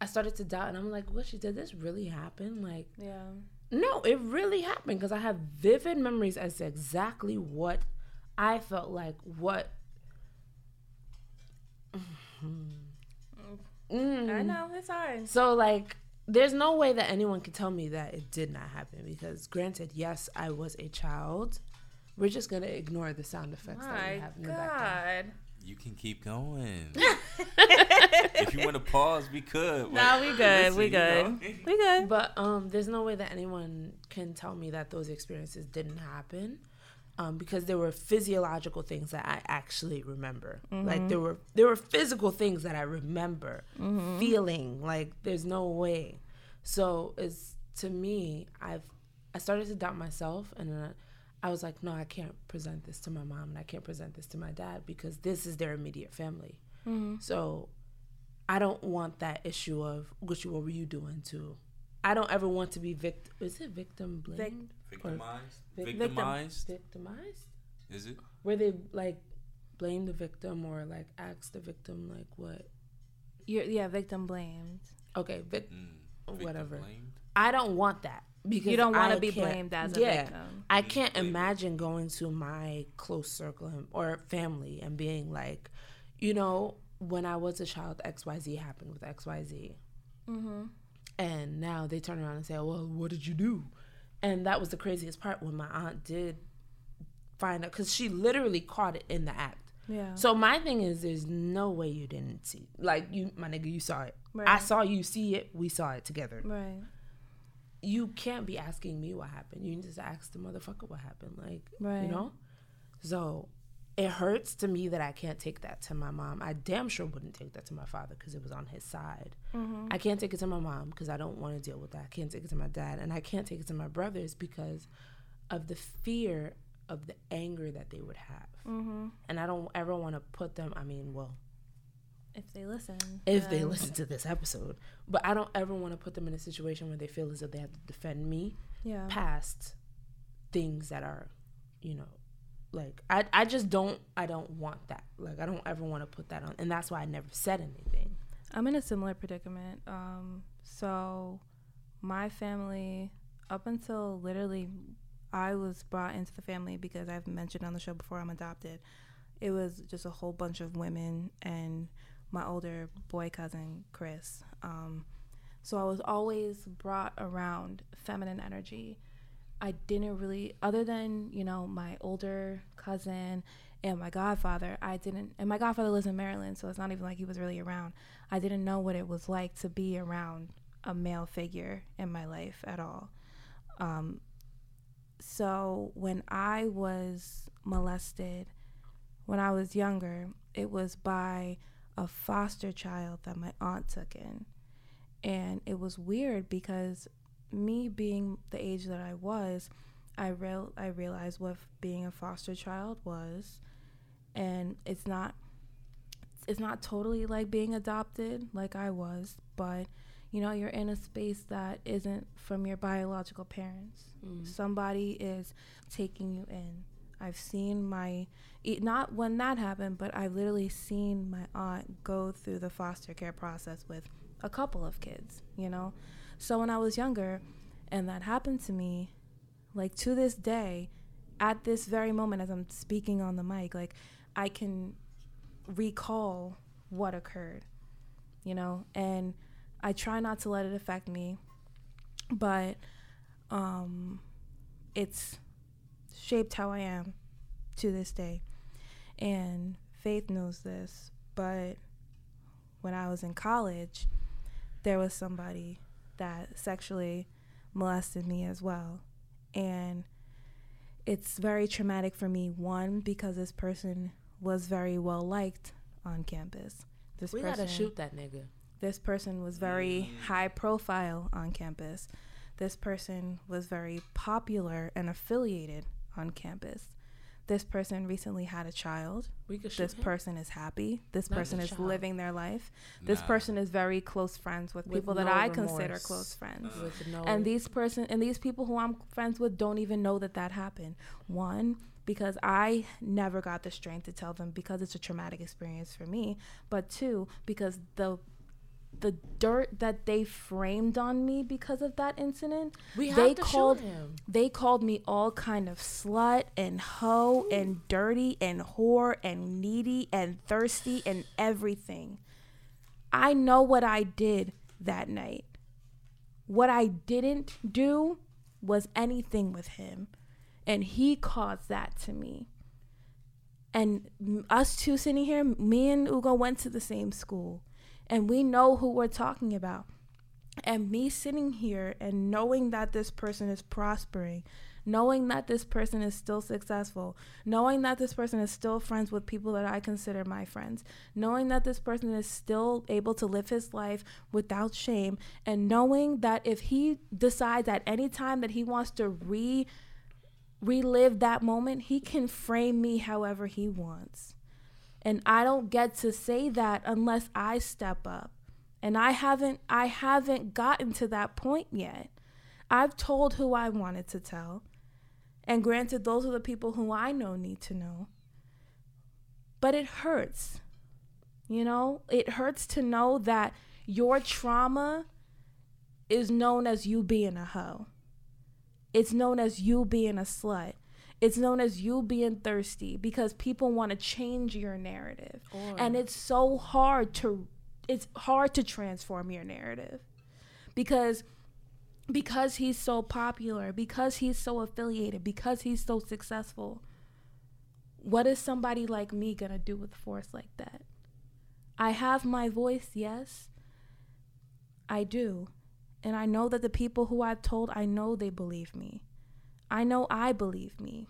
I started to doubt and I'm like, what, did this really happen? Like, Yeah. No, it really happened because I have vivid memories as to exactly what I felt like. What mm-hmm. mm. I know it's hard. So like there's no way that anyone can tell me that it did not happen because granted, yes, I was a child. We're just gonna ignore the sound effects that we have in the background. God. You can keep going. (laughs) if you want to pause, we could. No, we good. We Listen, you good. know. We good. But um there's no way that anyone can tell me that those experiences didn't happen. Um, because there were physiological things that I actually remember. Mm-hmm. Like there were there were physical things that I remember mm-hmm. feeling. Like there's no way. So it's to me, I've I started to doubt myself, and then I was like, no, I can't present this to my mom, and I can't present this to my dad because this is their immediate family. Mm-hmm. So I don't want that issue of Gucci, what were you doing to? I don't ever want to be victim. Is it victim blamed? Victimized. Vic- Victimized. Victimized? Is it? Where they like blame the victim or like ask the victim like what? You're, yeah, victim blamed. Okay, vic- Mm. Victim whatever. blamed? I don't want that because You don't want to be blamed as a yeah, victim. I can't imagine going to my close circle or family and being like, you know, when I was a child, X Y Z happened with X Y Z, Mm-hmm. and now they turn around and say, well, what did you do? And that was the craziest part when my aunt did find out because she literally caught it in the act. Yeah. So my thing is, there's no way you didn't see. Like you, my nigga, you saw it. Right. I saw you see it. We saw it together. right. You can't be asking me what happened. You need to ask the motherfucker what happened. Like, Right. you know. So it hurts to me that I can't take that to my mom. I damn sure wouldn't take that to my father because it was on his side. I can't take it to my mom because I don't want to deal with that. I can't take it to my dad, and I can't take it to my brothers because of the fear of the anger that they would have. Mm-hmm. And I don't ever want to put them. I mean, well, If they listen. if they listen to this episode, but I don't ever want to put them in a situation where they feel as though they have to defend me Yeah. past things that are, you know, like I I just don't I don't want that. Like I don't ever want to put that on, and that's why I never said anything. I'm in a similar predicament. Um, so my family, up until literally I was brought into the family because I've mentioned on the show before I'm adopted. It was just a whole bunch of women and my older boy cousin Chris. Um, so I was always brought around feminine energy. I didn't really, other than you know my older cousin and my godfather, I didn't. And my godfather lives in Maryland, so it's not even like he was really around. I didn't know what it was like to be around a male figure in my life at all. Um, so when I was molested, when I was younger, it was by a foster child that my aunt took in. And it was weird because me being the age that I was, I real I realized what being a foster child was, and it's not it's not totally like being adopted like I was, but you know you're in a space that isn't from your biological parents. Mm. Somebody is taking you in. I've seen my not when that happened, but I've literally seen my aunt go through the foster care process with a couple of kids, you know? So when I was younger and that happened to me, like to this day, at this very moment as I'm speaking on the mic, like I can recall what occurred, you know? And I try not to let it affect me, but um it's shaped how I am to this day. And Faith knows this, but when I was in college, there was somebody that sexually molested me as well. And it's very traumatic for me, one, because this person was very well liked on campus. This We person, gotta shoot that nigga. this person was very mm. high profile on campus. This person was very popular and affiliated on campus. This person recently had a child. We could shoot This him. person is happy. This Not person is child. living their life. This Nah. person is very close friends with, With people that no I consider close friends. with no. And these person and these people who I'm friends with don't even know that that happened. One, because I never got the strength to tell them because it's a traumatic experience for me. But two, because the the dirt that they framed on me because of that incident. We have they to called shoot him. they called me all kind of slut and hoe and dirty and whore and needy and thirsty and everything. I know what I did that night. What I didn't do was anything with him. And he caused that to me. And us two sitting here, me and Ugo went to the same school. And we know who we're talking about. And me sitting here and knowing that this person is prospering, knowing that this person is still successful, knowing that this person is still friends with people that I consider my friends, knowing that this person is still able to live his life without shame, and knowing that if he decides at any time that he wants to re relive that moment, he can frame me however he wants. And I don't get to say that unless I step up. And I haven't I haven't gotten to that point yet. I've told who I wanted to tell. And granted those are the people who I know need to know. But it hurts. You know, it hurts to know that your trauma is known as you being a hoe. It's known as you being a slut. It's known as you being thirsty because people want to change your narrative. and it's so hard to it's hard to transform your narrative. Because because he's so popular, because he's so affiliated, because he's so successful. What is somebody like me going to do with force like that? I have my voice, yes. I do. And I know that the people who I've told, I know they believe me. I know I believe me.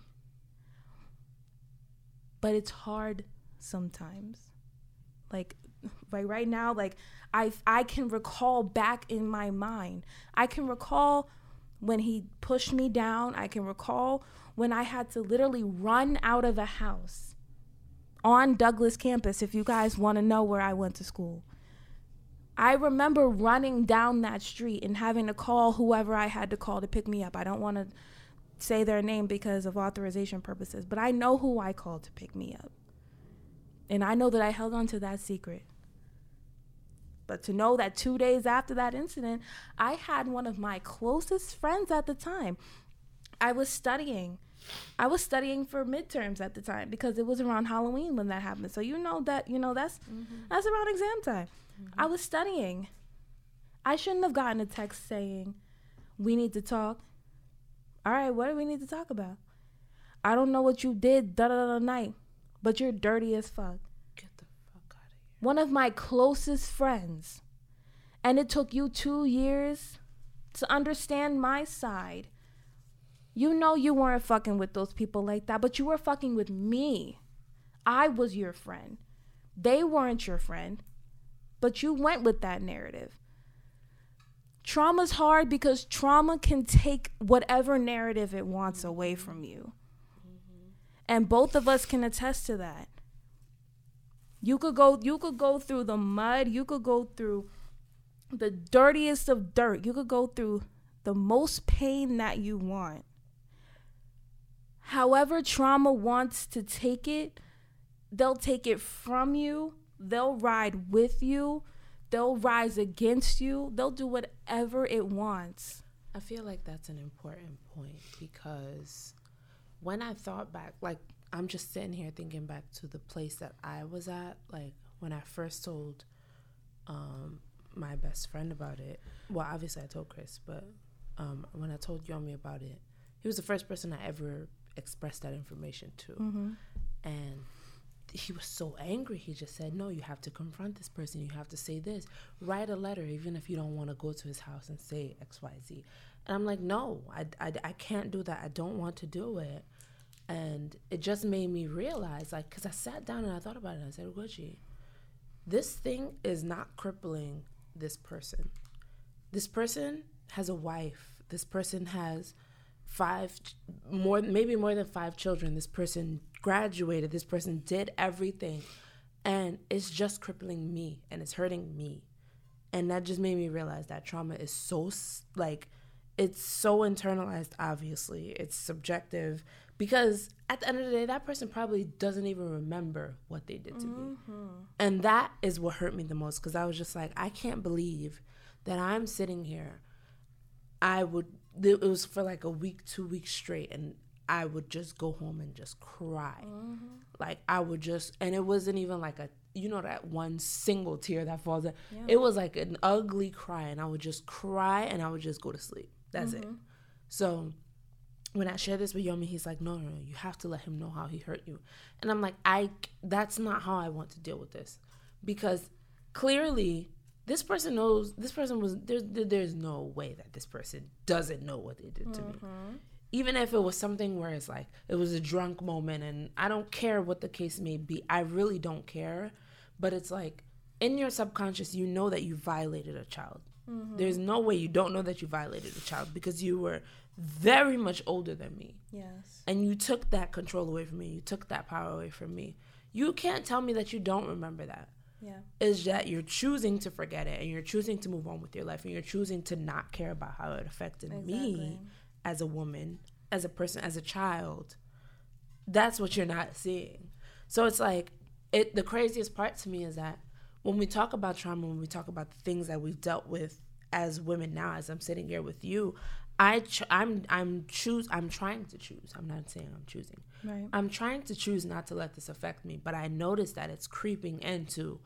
But it's hard sometimes. Like like right now like I I can recall back in my mind. I can recall when he pushed me down. I can recall when I had to literally run out of a house on Douglass campus if you guys want to know where I went to school. I remember running down that street and having to call whoever I had to call to pick me up. I don't want to say their name because of authorization purposes, but I know who I called to pick me up. And I know that I held on to that secret. But to know that two days after that incident, I had one of my closest friends at the time. I was studying. I was studying for midterms at the time because it was around Halloween when that happened. So you know that, you know, that's mm-hmm. that's around exam time. Mm-hmm. I was studying. I shouldn't have gotten a text saying, "We need to talk." All right, what do we need to talk about? I don't know what you did da da da night, but you're dirty as fuck. Get the fuck out of here. One of my closest friends. And it took you 2 years to understand my side. You know you weren't fucking with those people like that, but you were fucking with me. I was your friend. They weren't your friend, but you went with that narrative. Trauma's hard because trauma can take whatever narrative it wants away mm-hmm. from you. And both of us can attest to that. You could go you could go through the mud, you could go through the dirtiest of dirt. You could go through the most pain that you want. However trauma wants to take it, they'll take it from you. They'll ride with you. They'll rise against you. They'll do whatever it wants. I feel like that's an important point because when I thought back, like I'm just sitting here thinking back to the place that I was at, like when I first told um, my best friend about it. Well, obviously I told Chris, but um, when I told Yomi about it, he was the first person I ever expressed that information to, and he was so angry. He just said, "No, you have to confront this person. You have to say this. Write a letter, even if you don't want to go to his house and say X, Y, Z." And I'm like, "No, I, I, I can't do that. I don't want to do it." And it just made me realize, like, because I sat down and I thought about it. I said, "Gucci, this thing is not crippling this person. This person has a wife. This person has five more maybe more than five children this person graduated this person did everything and it's just crippling me and it's hurting me and that just made me realize that trauma is so like it's so internalized obviously it's subjective because at the end of the day, that person probably doesn't even remember what they did to me. Mm-hmm. And that is what hurt me the most because I was just like, I can't believe that I'm sitting here. I would, it was for like a week, two weeks straight, and I would just go home and just cry. Mm-hmm. Like, I would just, and it wasn't even like a, you know, that one single tear that falls out. It was like an ugly cry, and I would just cry and I would just go to sleep. That's it. Mm-hmm. So, when I share this with Yomi, he's like, no, no, no, you have to let him know how he hurt you. And I'm like, I, that's not how I want to deal with this. Because clearly, this person knows, this person was, there's, there's no way that this person doesn't know what they did to me. Mm-hmm. Even if it was something where it's like, it was a drunk moment and I don't care what the case may be. I really don't care. But it's like, in your subconscious, you know that you violated a child. Mm-hmm. There's no way you don't know that you violated a child because you were very much older than me Yes. and you took that control away from me. You took that power away from me. You can't tell me that you don't remember that. Yeah. Is that you're choosing to forget it and you're choosing to move on with your life and you're choosing to not care about how it affected me Exactly. As a woman, as a person, as a child. That's what you're not seeing. So it's like it the craziest part to me is that when we talk about trauma, when we talk about the things that we've dealt with as women now, as I'm sitting here with you, I ch- I'm I'm choose I'm trying to choose. I'm not saying I'm choosing. Right. I'm trying to choose not to let this affect me, but I notice that it's creeping into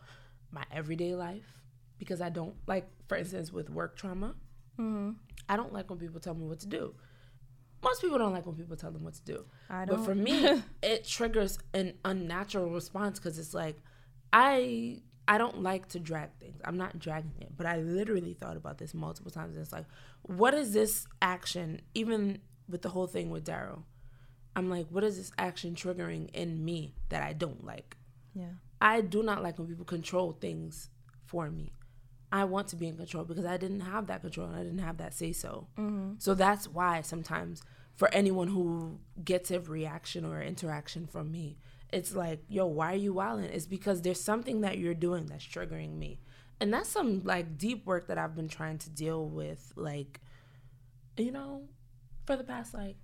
my everyday life because I don't like, for instance, with work trauma. Mm-hmm. I don't like when people tell me what to do. Most people don't like when people tell them what to do. I don't. But for me, (laughs) it triggers an unnatural response because it's like, I I don't like to drag things. I'm not dragging it, but I literally thought about this multiple times. And it's like, what is this action? Even with the whole thing with Daryl, I'm like, what is this action triggering in me that I don't like? Yeah. I do not like when people control things for me. I want to be in control because I didn't have that control and I didn't have that say so. Mm-hmm. So that's why sometimes for anyone who gets a reaction or interaction from me, it's like, yo, why are you wilding? It's because there's something that you're doing that's triggering me. And that's some like deep work that I've been trying to deal with, like, you know, for the past like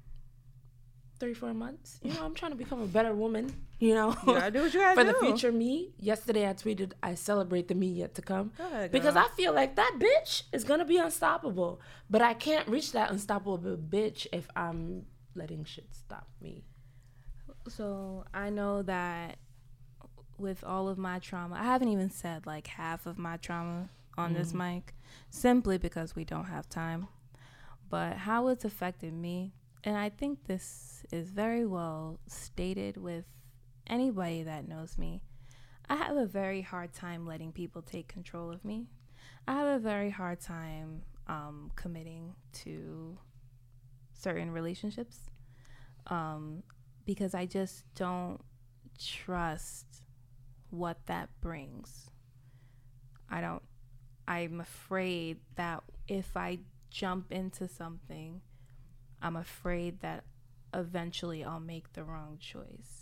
three, four months. You know, I'm trying to become a better woman, you know. You gotta do what you gotta (laughs) for the future me. Yesterday I tweeted, I celebrate the me yet to come. Good because. I feel like that bitch is gonna be unstoppable. But I can't reach that unstoppable bitch if I'm letting shit stop me. So I know that with all of my trauma, I haven't even said like half of my trauma on this mm. mic simply because we don't have time. But how it's affected me, and I think this is very well stated with anybody that knows me. I have a very hard time letting people take control of me. I have a very hard time um, committing to certain relationships um, because I just don't trust what that brings. I don't, I'm afraid that if I jump into something, I'm afraid that eventually I'll make the wrong choice.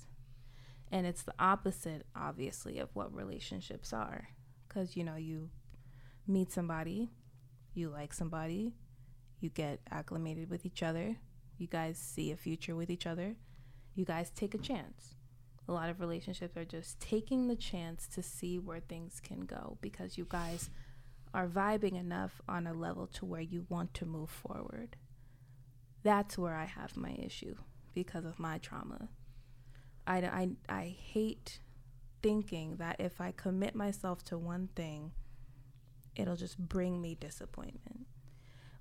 And it's the opposite, obviously, of what relationships are. Because, you know, you meet somebody, you like somebody, you get acclimated with each other, you guys see a future with each other, you guys take a chance. A lot of relationships are just taking the chance to see where things can go because you guys are vibing enough on a level to where you want to move forward. That's where I have my issue because of my trauma. I, I, I hate thinking that if I commit myself to one thing, it'll just bring me disappointment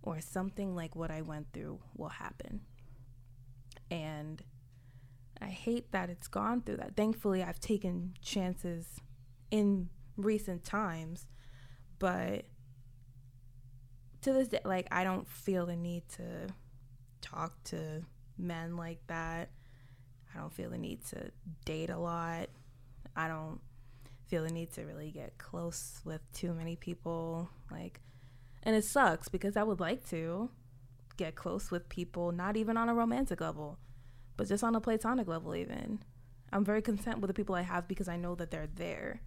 or something like what I went through will happen. And I hate that it's gone through that. Thankfully, I've taken chances in recent times, but to this day, like, I don't feel the need to talk to men like that. I don't feel the need to date a lot. I don't feel the need to really get close with too many people. Like, and it sucks because I would like to get close with people, not even on a romantic level, but just on a platonic level, even. I'm very content with the people I have because I know that they're there.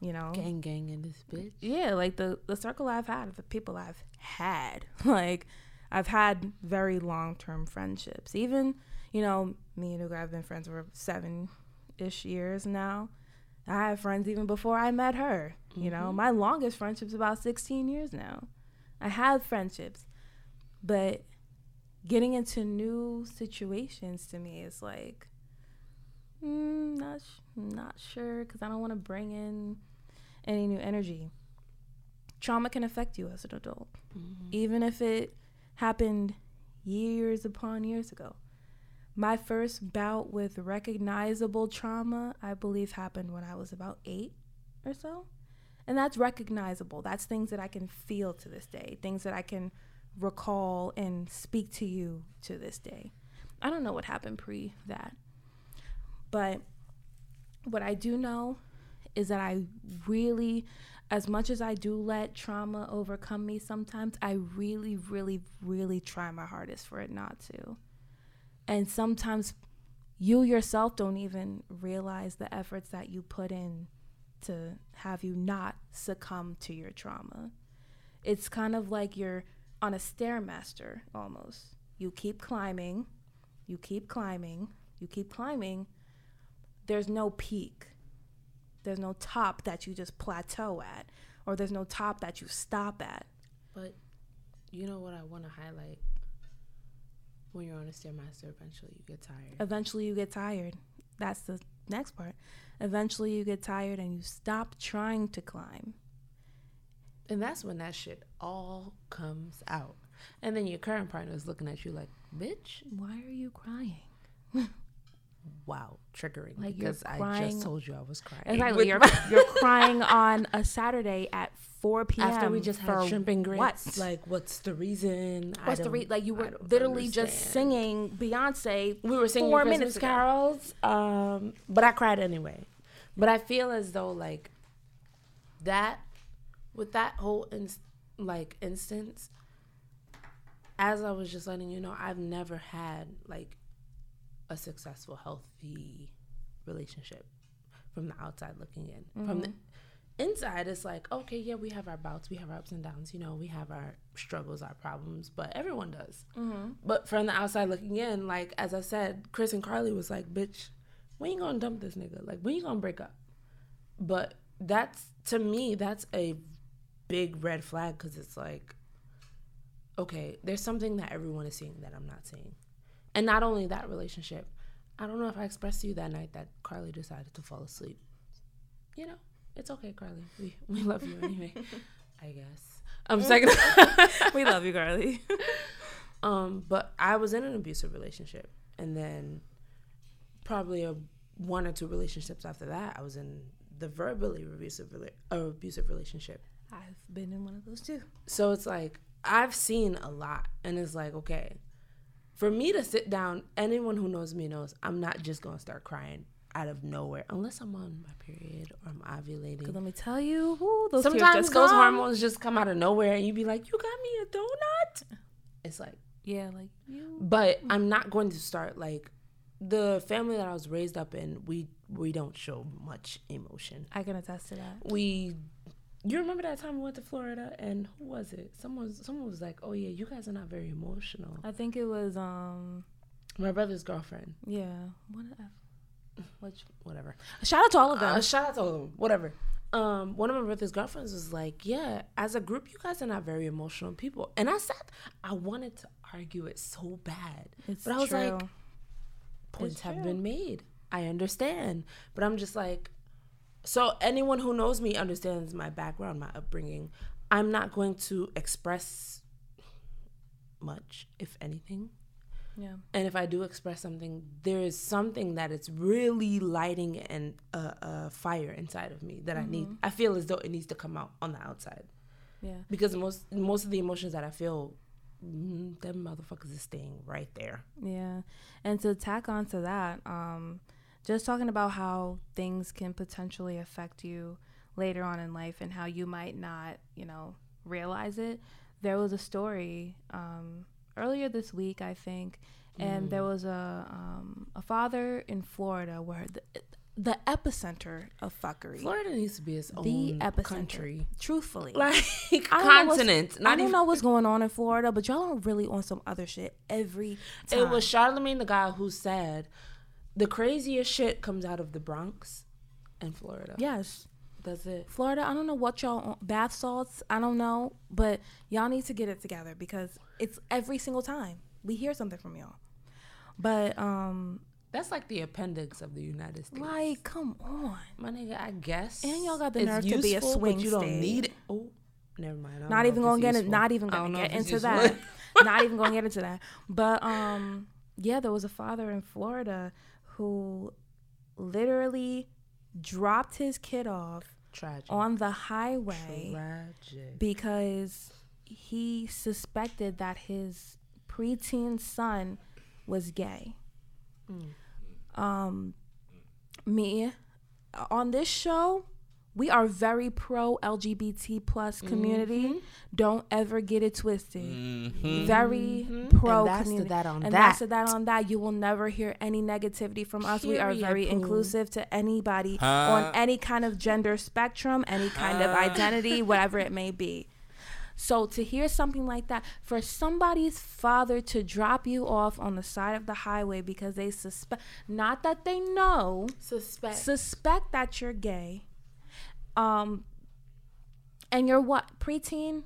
You know? Gang gang in this bitch. yeah like the the circle i've had the people i've had (laughs) like i've had very long-term friendships even You know, me and Ugo have been friends for seven ish years now. I have friends even before I met her. You know, my longest friendship's about 16 years now. I have friendships, but getting into new situations to me is like, mm, not sh- not sure because I don't want to bring in any new energy. Trauma can affect you as an adult, even if it happened years upon years ago. My first bout with recognizable trauma, I believe, happened when I was about eight or so. And that's recognizable. That's things that I can feel to this day, things that I can recall and speak to you to this day. I don't know what happened pre that. But what I do know is that I really, as much as I do let trauma overcome me sometimes, I really, really, really try my hardest for it not to. And sometimes you yourself don't even realize the efforts that you put in to have you not succumb to your trauma. It's kind of like you're on a stairmaster almost. You keep climbing, you keep climbing, you keep climbing. There's no peak. There's no top that you just plateau at, or there's no top that you stop at. But you know what I want to highlight? When you're on a stairmaster, eventually you get tired. Eventually, you get tired. That's the next part. Eventually, you get tired and you stop trying to climb. And that's when that shit all comes out. And then your current partner is looking at you like, bitch, Why are you crying? (laughs) wow, triggering. Like, because I just told you I was crying. Exactly. (laughs) You're, you're crying on a Saturday at 4 p.m. After we just had shrimp and grits. What? Like, what's the reason? What's the re- don't- like? You were literally just singing Beyonce. We were singing four Christmas minutes ago. carols, um, but I cried anyway. But I feel as though like that, with that whole ins- like instance, as I was just letting you know, I've never had like a successful, healthy relationship from the outside looking in. From the inside, it's like okay, yeah, we have our bouts, we have our ups and downs. You know, we have our struggles, our problems, but everyone does. Mm-hmm. But from the outside looking in, like as I said, Chris and Carly was like, "Bitch, when you gonna dump this nigga? Like when you gonna break up?" But that's to me, that's a big red flag because it's like, okay, there's something that everyone is seeing that I'm not seeing, and not only that relationship. I don't know if I expressed to you that night that Carly decided to fall asleep. You know, it's okay, Carly. We (laughs) we love you (laughs) anyway. I guess. I'm second. (laughs) we love you, Carly. Um, but I was in an abusive relationship, and then probably a one or two relationships after that, I was in the verbally abusive uh, abusive relationship. I've been in one of those too. So it's like I've seen a lot, and it's like okay, for me to sit down, anyone who knows me knows I'm not just gonna start crying out of nowhere unless I'm on my period or I'm ovulating. Let me tell you, whoo, those Sometimes those come. hormones just come out of nowhere, and you'd be like, "You got me a donut." It's like Yeah, like you. but I'm not going to start like the family that I was raised up in. We we don't show much emotion. I can attest to that. We, you remember that time we went to Florida and who was it? Someone someone was like, "Oh yeah, you guys are not very emotional." I think it was um My brother's girlfriend, yeah. What which whatever. shout out to all of them. Uh, shout out to all of them. Whatever. Um, one of my brother's girlfriends was like, "Yeah, as a group, you guys are not very emotional people." And I said, I wanted to argue it so bad, it's but I was true. like, points It's have true. been made. I understand, but I'm just like, so anyone who knows me understands my background, my upbringing. I'm not going to express much, if anything. Yeah. And if I do express something, there is something that it's really lighting and a, a fire inside of me that I need. I feel as though it needs to come out on the outside Yeah. because most most of the emotions that I feel, mm, them motherfuckers is staying right there. Yeah. And to tack on to that, um, just talking about how things can potentially affect you later on in life and how you might not, you know, realize it. There was a story um, earlier this week, I think, and there was a um, a father in Florida where the, the epicenter of fuckery. Florida needs to be its own the epicenter. country, Truthfully. (laughs) like I don't know what's- continent. I don't even. know what's going on in Florida, but y'all are really on some other shit every time. It was Charlamagne the guy who said the craziest shit comes out of the Bronx and Florida. yes. That's it. Florida, I don't know what y'all bath salts, I don't know, but y'all need to get it together because it's every single time we hear something from y'all. But um That's like the appendix of the United States. like come on. My nigga, I guess. And y'all got the nerve to be a swing but you don't state. need it. Oh, never mind. Don't even gonna get it not even gonna get into useful. that. (laughs) not even gonna get into that. But um yeah, there was a father in Florida who literally dropped his kid off Tragic. on the highway Tragic. because he suspected that his preteen son was gay. Mm. Um, me on this show, we are very pro LGBT plus mm-hmm. community. Don't ever get it twisted. Mm-hmm. Very mm-hmm. pro And that's community. that on and that. that's the that on that. You will never hear any negativity from us. We are very poo. inclusive to anybody Huh? on any kind of gender spectrum, any kind of identity, whatever it may be. So to hear something like that, for somebody's father to drop you off on the side of the highway because they suspect, not that they know, Suspect. suspect that you're gay, um, and you're what preteen,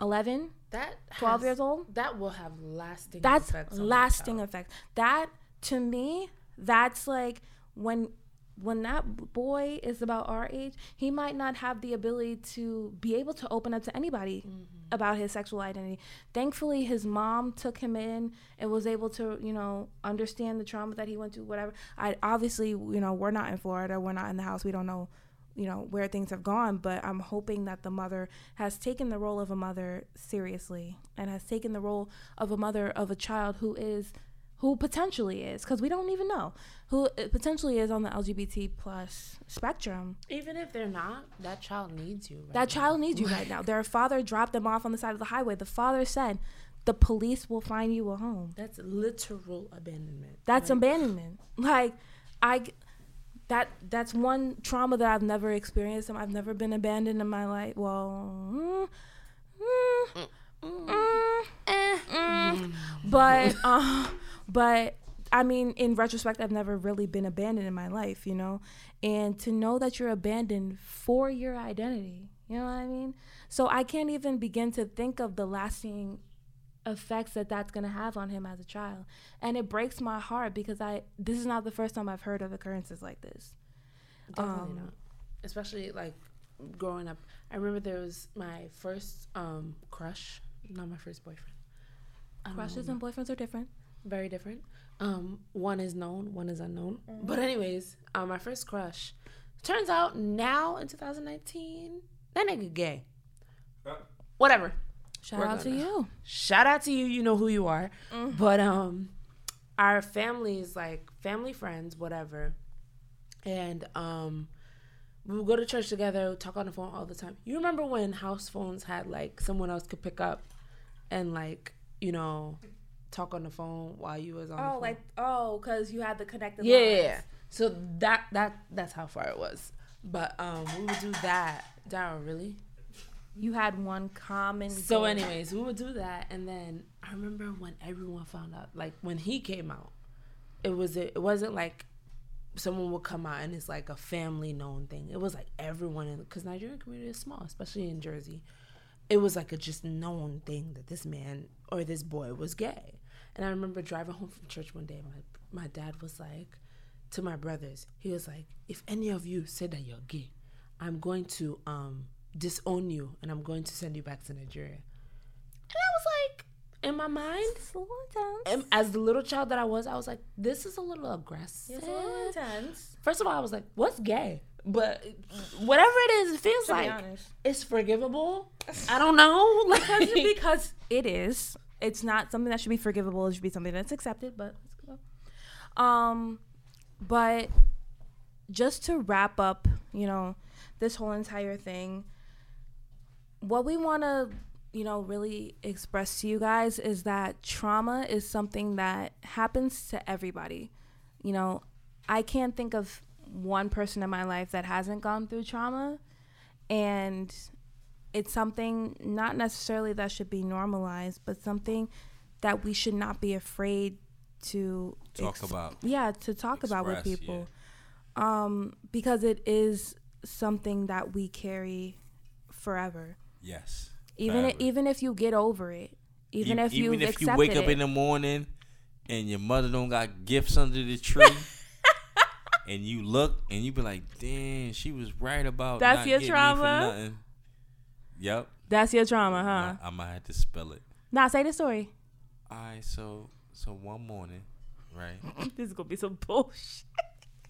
11, that 12 has- years old. That will have lasting. That's lasting effects. That to me, that's like when when that boy is about our age, he might not have the ability to be able to open up to anybody Mm-hmm. about his sexual identity. Thankfully, his mom took him in and was able to, you know, understand the trauma that he went through. Whatever. I obviously, you know, we're not in Florida. We're not in the house. We don't know you know where things have gone but i'm hoping that the mother has taken the role of a mother seriously and has taken the role of a mother of a child who is who potentially is because we don't even know who potentially is on the lgbt plus spectrum. Even if they're not, that child needs you. Right that child needs you right now. Their father dropped them off on the side of the highway. The father said the police will find you a home. That's literal abandonment. that's Like, abandonment. Like i that that's one trauma that i've never experienced i've never been abandoned in my life. Well mm, mm, mm, eh, mm. but (laughs) uh, but i mean in retrospect i've never really been abandoned in my life you know and to know that you're abandoned for your identity you know what i mean so i can't even begin to think of the lasting effects that that's going to have on him as a child and it breaks my heart because i this is not the first time i've heard of occurrences like this Definitely Um, not. Especially like growing up. I remember there was my first um crush, not my first boyfriend. Crushes and boyfriends are different very different. Um, one is known, one is unknown. But anyways, um, my first crush. Turns out now in 2019, that nigga gay. Whatever. shout We're out to gonna- you Shout out to you. You know who you are. But um, our families like family friends, whatever. And um, we would go to church together, talk on the phone all the time. You remember when house phones had like someone else could pick up and like you know talk on the phone while you was on the oh phone? like oh because you had the connected yeah, yeah, yeah. So that that that's how far it was. But um, we would do that. Daryl, really? you had one common So, goal. anyways, we would do that, and then I remember when everyone found out, like when he came out, it was it wasn't like someone would come out and it's like a family known thing. It was like everyone in because Nigerian community is small, especially in Jersey. It was like a just known thing that this man or this boy was gay. And I remember driving home from church one day. My my dad was like to my brothers, he was like, "If any of you say that you're gay, I'm going to um disown you and I'm going to send you back to Nigeria." And I was like, in my mind, intense. as the little child that I was, I was like, "This is a little aggressive." It's a little intense. First of all, I was like, "What's gay?" But whatever it is, it feels like it's forgivable. I don't know, (laughs) like because it is. It's not something that should be forgivable. It should be something that's accepted. But let's go. Um, but just to wrap up, you know, this whole entire thing. What we want to, you know, really express to you guys is that trauma is something that happens to everybody. You know, I can't think of one person in my life that hasn't gone through trauma, and it's something not necessarily that should be normalized, but something that we should not be afraid to Talk about. Yeah, to talk about with Express, people, um, because it is something that we carry forever. Yes. Even Forever. even if you get over it, even E- if you even if you wake up it, in the morning and your mother don't got gifts under the tree. (laughs) And you look and you be like, damn, she was right about That's your getting me for trauma? Nothing." Yep. that's your trauma, huh? I, I might have to spell it. Nah, say the story. All right, so so one morning, right? (laughs) this is gonna be some bullshit.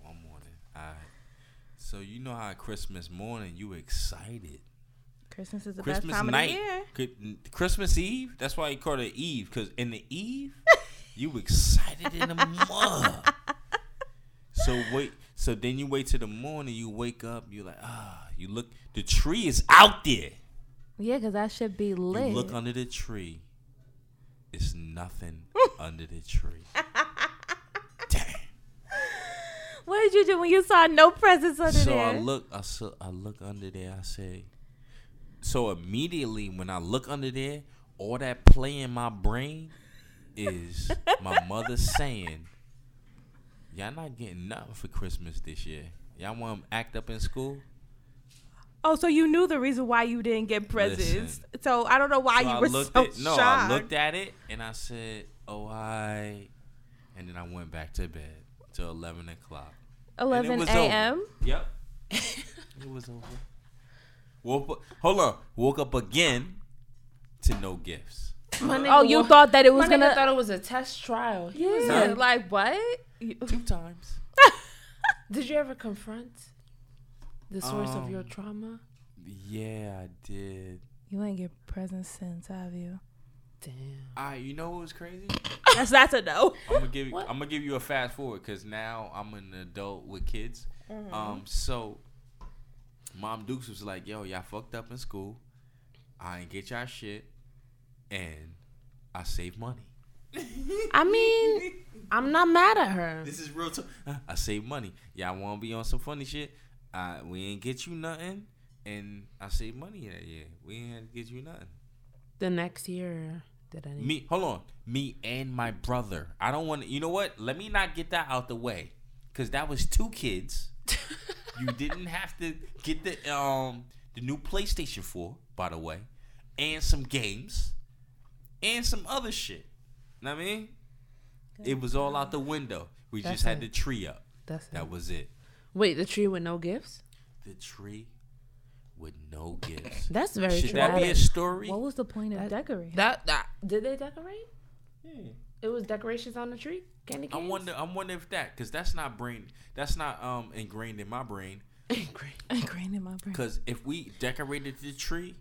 One morning. All right. So you know how Christmas morning you excited. Christmas is the Christmas best time night, of the year. Christmas Eve. That's why you call it Eve, because in the Eve, (laughs) you excited in the mud. So wait, so then you wait till the morning. You wake up. You like ah. You look. The tree is out there. Yeah, because that should be lit. You look under the tree. It's nothing (laughs) under the tree. Damn. (laughs) what did you do when you saw no presents under So there? So I look, I saw, I look under there. I say, so immediately when I look under there, all that play in my brain is (laughs) my mother saying, "Y'all not getting nothing for Christmas this year. Y'all want to act up in school." Oh, so you knew the reason why you didn't get presents. Listen. so I don't know why So you I were looked so at, no, shocked. I looked at it and I said, "Oh, I," and then I went back to bed till eleven o'clock. And it 11 was a.m. Yep. (laughs) it was over. Woke up, hold on. Woke up again to no gifts. Oh, you wa- thought that it was my gonna? thought it was a test trial. He was yeah, like, like what? You- Two times. Did you ever confront the source of your Um, trauma? Yeah, I did. You ain't get presents since, have you? Damn. I, you know what was crazy? That's that's a no. I'm gonna give you. What? I'm gonna give you a fast forward because now I'm an adult with kids. Mm-hmm. Um, so Mom Dukes was like, "Yo, y'all fucked up in school. I ain't get y'all shit, and I saved money. (laughs) I mean, I'm not mad at her. This is real talk. (laughs) I saved money. Y'all want to be on some funny shit? Uh, we ain't get you nothing, and I saved money that year. We ain't had to get you nothing. The next year, did I? Me, hold on. Me and my brother. I don't want to. You know what? Let me not get that out the way, cause that was two kids. (laughs) you didn't have to get the um the new PlayStation 4, by the way, and some games, and some other shit. You know what I mean? It was all out the window. We That's just had it. the tree up. That's it. That was it. Wait, the tree with no gifts? The tree with no gifts. That's very Should true. that be a story? What was the point of That- decorating? That that did they decorate? It was decorations on the tree. Candy I wonder. I wonder if that, cause that's not brain. That's not um ingrained in my brain. Great. (laughs) Ingrained in my brain. Cause if we decorated the tree,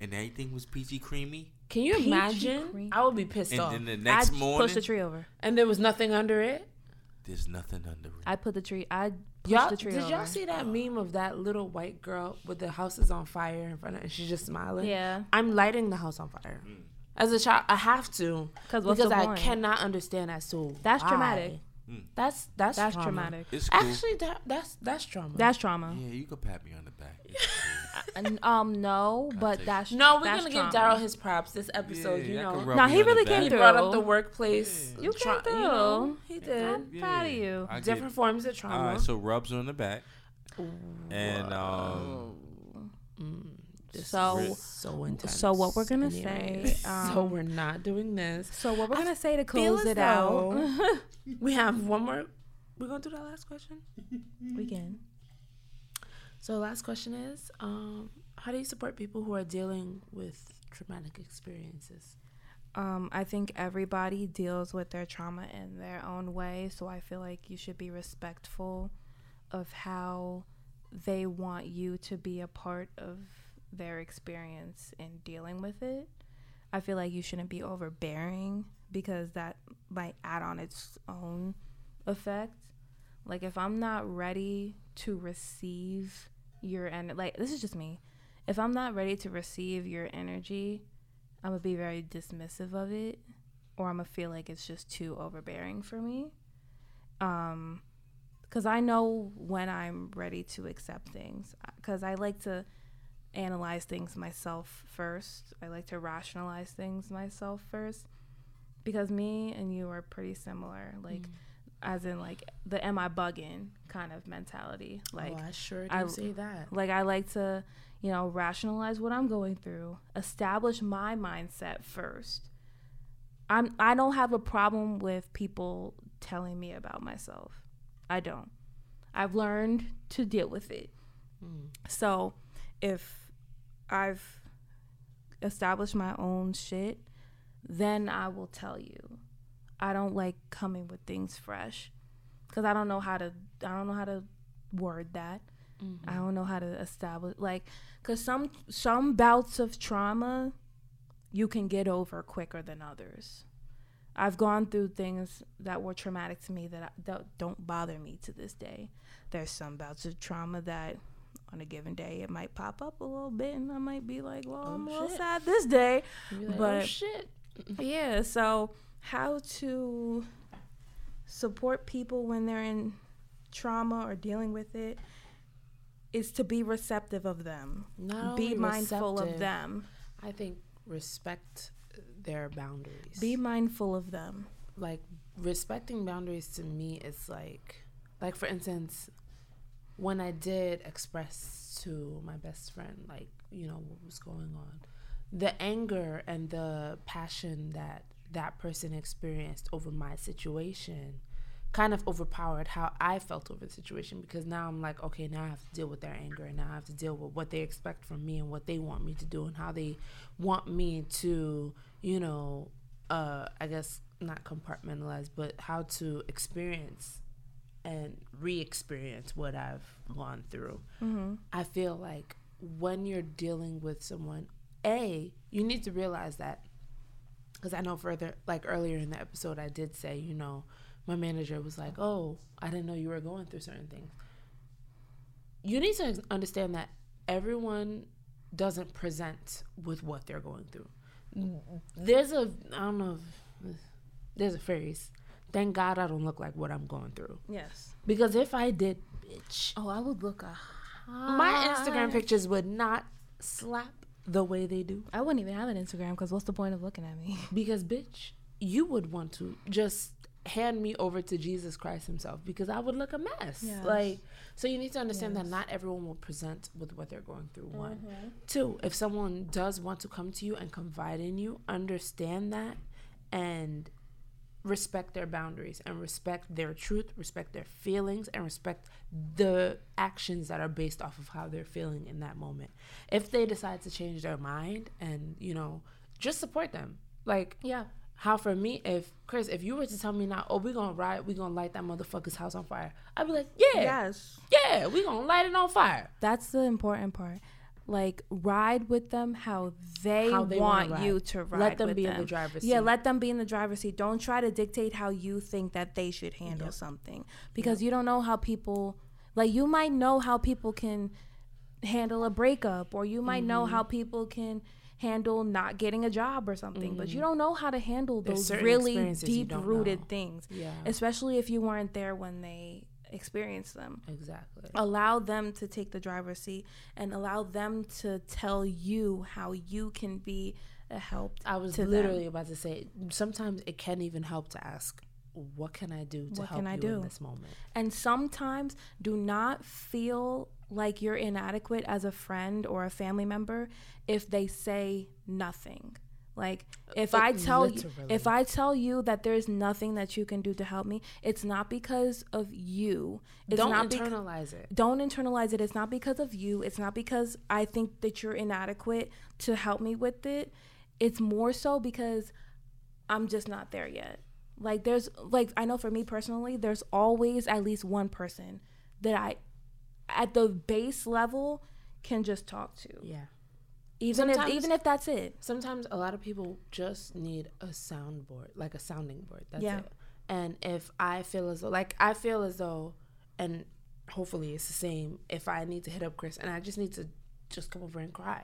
and everything was peachy creamy, Can you Peachy imagine? cream. I would be pissed and off. then the I next morning pushed the tree over. and there was nothing under it. there's nothing under it. I put the tree. I pushed Y'all, the tree did over. y'all see that meme of that little white girl with the house is on fire in front of her and she's just smiling? Yeah. I'm lighting the house on fire. Mm. As a child, I have to 'Cause what's because the I point? cannot understand that. to That's why. Traumatic. That's that's That's trauma. traumatic. It's cool. Actually, that that's that's trauma. That's trauma. yeah, you could pat me on the back. And, (laughs) um, no, but that's no, we're that's gonna give trauma. Daryl his props this episode. Yeah, you I know, could rub Nah, me he on the really back. came he through. brought up the workplace. You tra- came you know, through. he did. I'm proud of you. I Different get- forms of trauma. All right, so rubs on the back, and um, So- so intense. so what we're gonna Anyway, say, (laughs) um, so we're not doing this. So what we're I gonna say to close it out? (laughs) We have one more. We're gonna do that last question. we can. So last question is, um, how do you support people who are dealing with traumatic experiences? Um, I think everybody deals with their trauma in their own way, so I feel like you should be respectful of how they want you to be a part of their experience in dealing with it. I feel like you shouldn't be overbearing because that might add on its own effect. Like if I'm not ready to receive your and like this is just me. If I'm not ready to receive your energy, I'm gonna be very dismissive of it, or I'm gonna feel like it's just too overbearing for me. Um, because I know when I'm ready to accept things. Because I like to analyze things myself first. I like to rationalize things myself first. Because me and you are pretty similar, like Mm. as in like the "am I bugging" kind of mentality. Like oh, I sure do I- say that. like I like to, you know, rationalize what I'm going through, establish my mindset first. I'm I don't have a problem with people telling me about myself. I don't. I've learned to deal with it. Mm. So, if I've established my own shit, then I will tell you. I don't like coming with things fresh cuz I don't know how to I don't know how to word that. I mm-hmm. don't know how to establish like cuz some some bouts of trauma you can get over quicker than others. I've gone through things that were traumatic to me that, I, that don't bother me to this day. There's some bouts of trauma that on a given day it might pop up a little bit and I might be like, well, oh, I'm a little sad this day. Like, oh But- shit. (laughs) Yeah, so how to support people when they're in trauma or dealing with it is to be receptive of them. Not be mindful of them. I think respect their boundaries. Be mindful of them. like respecting boundaries to me is like like for instance when i did express to my best friend like you know what was going on the anger and the passion that that person experienced over my situation kind of overpowered how i felt over the situation because now i'm like okay now i have to deal with their anger and now i have to deal with what they expect from me and what they want me to do and how they want me to you know uh i guess not compartmentalize but how to experience and re-experience what i've gone through. Mm-hmm. I feel like when you're dealing with someone a you need to realize that because i know further like earlier in the episode i did say you know my manager was like oh i didn't know you were going through certain things. You need to understand that everyone doesn't present with what they're going through. There's a i don't know if there's a phrase thank god i don't look like what i'm going through Yes. because if i did bitch Oh, I would look a my instagram pictures would not slap the way they do I wouldn't even have an Instagram because what's the point of looking at me? (laughs) because bitch you would want to just hand me over to jesus christ himself because i would look a mess Yes. like so you need to understand that not everyone will present with what they're going through one Mm-hmm. two if someone does want to come to you and confide in you understand that and respect their boundaries and respect their truth respect their feelings and respect the actions that are based off of how they're feeling in that moment if they decide to change their mind and you know just support them like Yeah. how for me, if Chris, if you were to tell me now, oh, we gonna ride, we gonna light that motherfucker's house on fire, I'd be like, yeah, Yes. yeah, we gonna light it on fire. That's the important part. Like ride with them how they, How they wanna you to ride. Let them be in the driver's seat. Yeah, let them be in the driver's seat. Don't try to dictate how you think that they should handle Yep. something because you don't know how people. Like you might know how people can handle a breakup, or you might know Mm-hmm. how people can handle not getting a job or something, but you don't know how to handle Mm-hmm. Those really deep rooted things, Yeah, especially if you weren't there when they experienced them exactly. allow them to take the driver's seat and allow them to tell you how you can be a help I was to them. literally about to say, sometimes it can even help to ask, what can I do to What help you do? in this moment? and sometimes do not feel like you're inadequate as a friend or a family member if they say nothing like if Uh, i tell you if i tell you that there's nothing that you can do to help me it's not because of you it's Don't not internalize it. don't internalize it. It's not because of you. It's not because I think that you're inadequate to help me with it. It's more so because I'm just not there yet. Like there's like I know for me personally, there's always at least one person that I at the base level can just talk to. Yeah. Even if even if that's it. Sometimes a lot of people just need a soundboard, like a sounding board. That's Yeah. it. And if I feel as though, like, I feel as though, and hopefully it's the same, if I need to hit up Chris and I just need to just come over and cry,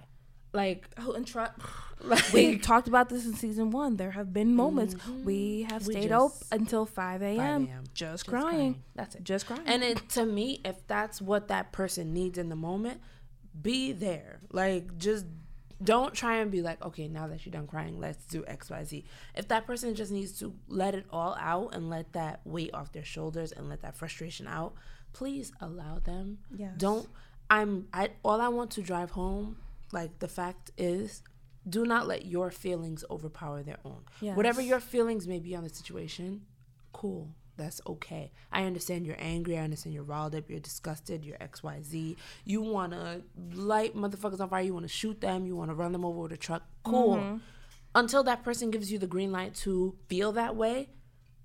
Like, Oh, and try. (sighs) like We talked about this in season one. There have been moments mm-hmm. we have We stayed up until 5 a.m. 5 a.m. Just, Just crying. crying. That's it. Just crying. And it, to me, if that's what that person needs in the moment, be there. Like, just don't try and be like, okay, now that you're done crying, let's do X, Y, Z. If that person just needs to let it all out and let that weight off their shoulders and let that frustration out, please allow them. Yes. Don't. I'm. I all I want to drive home. Like the fact is, do not let your feelings overpower their own. Yes. Whatever your feelings may be on the situation, cool. That's okay. I understand you're angry. I understand you're riled up. You're disgusted. You're X, Y, Z. You want to light motherfuckers on fire. You want to shoot them. You want to run them over with a truck. Cool. Mm-hmm. Until that person gives you the green light to feel that way,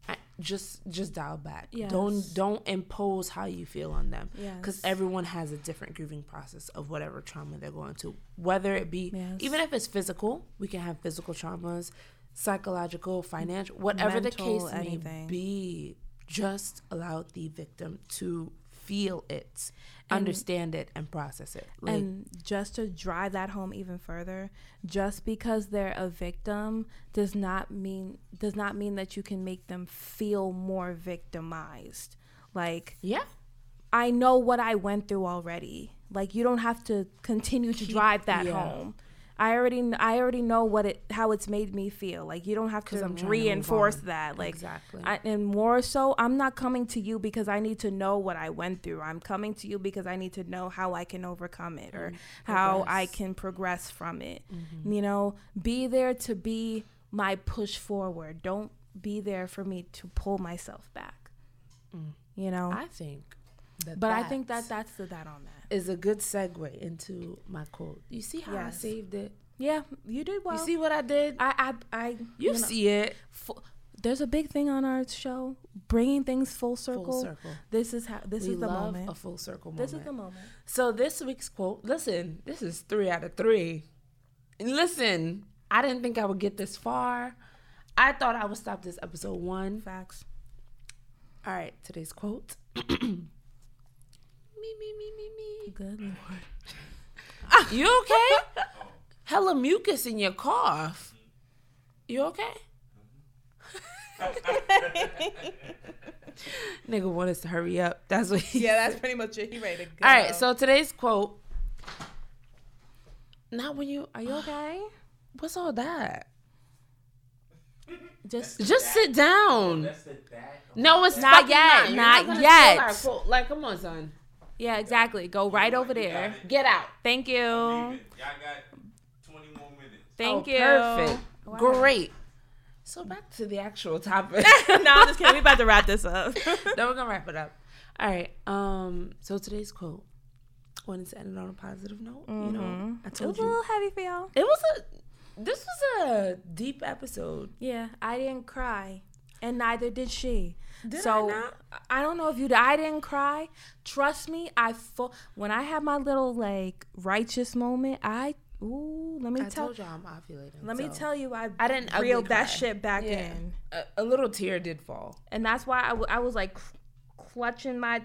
I, just just dial back. Yes. Don't don't impose how you feel on them. Because Yes. everyone has a different grieving process of whatever trauma they're going to. Whether it be Yes. even if it's physical, we can have physical traumas, psychological, financial, whatever the case Mental, may be. Just allow the victim to feel it, understand it, and process it. Like, and just to drive that home even further, just because they're a victim does not mean does not mean that you can make them feel more victimized. Like yeah, I know what I went through already. Like you don't have to continue to drive that yeah. home. I already I already know what it how it's made me feel. Like you don't have to I'm trying to reinforce that. Like Exactly. I, and more so, I'm not coming to you because I need to know what I went through. I'm coming to you because I need to know how I can overcome it or mm-hmm. how I can progress from it. Mm-hmm. You know, be there to be my push forward. Don't be there for me to pull myself back. Mm. You know, I think. But I think that that that's the that on that. is a good segue into my quote. You see how I saved it? Yeah, you did well. you see what I did? I I I you know, see it. there's a big thing on our show, bringing things full circle. Full circle. This is how. This we is the love moment. a full circle moment. This is the moment. So this week's quote, listen, this is three out of three. And listen, I didn't think I would get this far. I thought I would stop this episode one. Facts. All right, today's quote. (clears throat) me, me, me, me, me. Good lord. (laughs) You okay? Oh. Hella mucus in your cough. You okay? (laughs) Nigga want us to hurry up. That's what he Yeah, that's pretty much it. He ready to go. All right, so today's quote. Not when you are you (sighs) okay? What's all that? Just Just sit down. That's the that. No, it's Not fucking yet, You're not yet. steal. Like, come on, son. Yeah, exactly. Go right over there. Get out. Thank you. Y'all got 20 more minutes. Thank Oh, you. Perfect. Wow. Great. So back to the actual topic. (laughs) no, I'm just kidding. We about to wrap this up. (laughs) then we're gonna wrap it up. All right. Um. So today's quote. Wanted to end it on a positive note. You know, I Mm-hmm. it was told a little heavy for y'all. it was a. This was a deep episode. Yeah, I didn't cry, and neither did she. Did I so not? I don't know if you. I didn't cry. Trust me, I fu- when I had my little like righteous moment. I ooh, let me I tell. y'all I'm ovulating. Let me so tell you, I I didn't ugly reeled that cry. shit back Yeah. in, A, a little tear did fall. and that's why I, w- I was like clutching my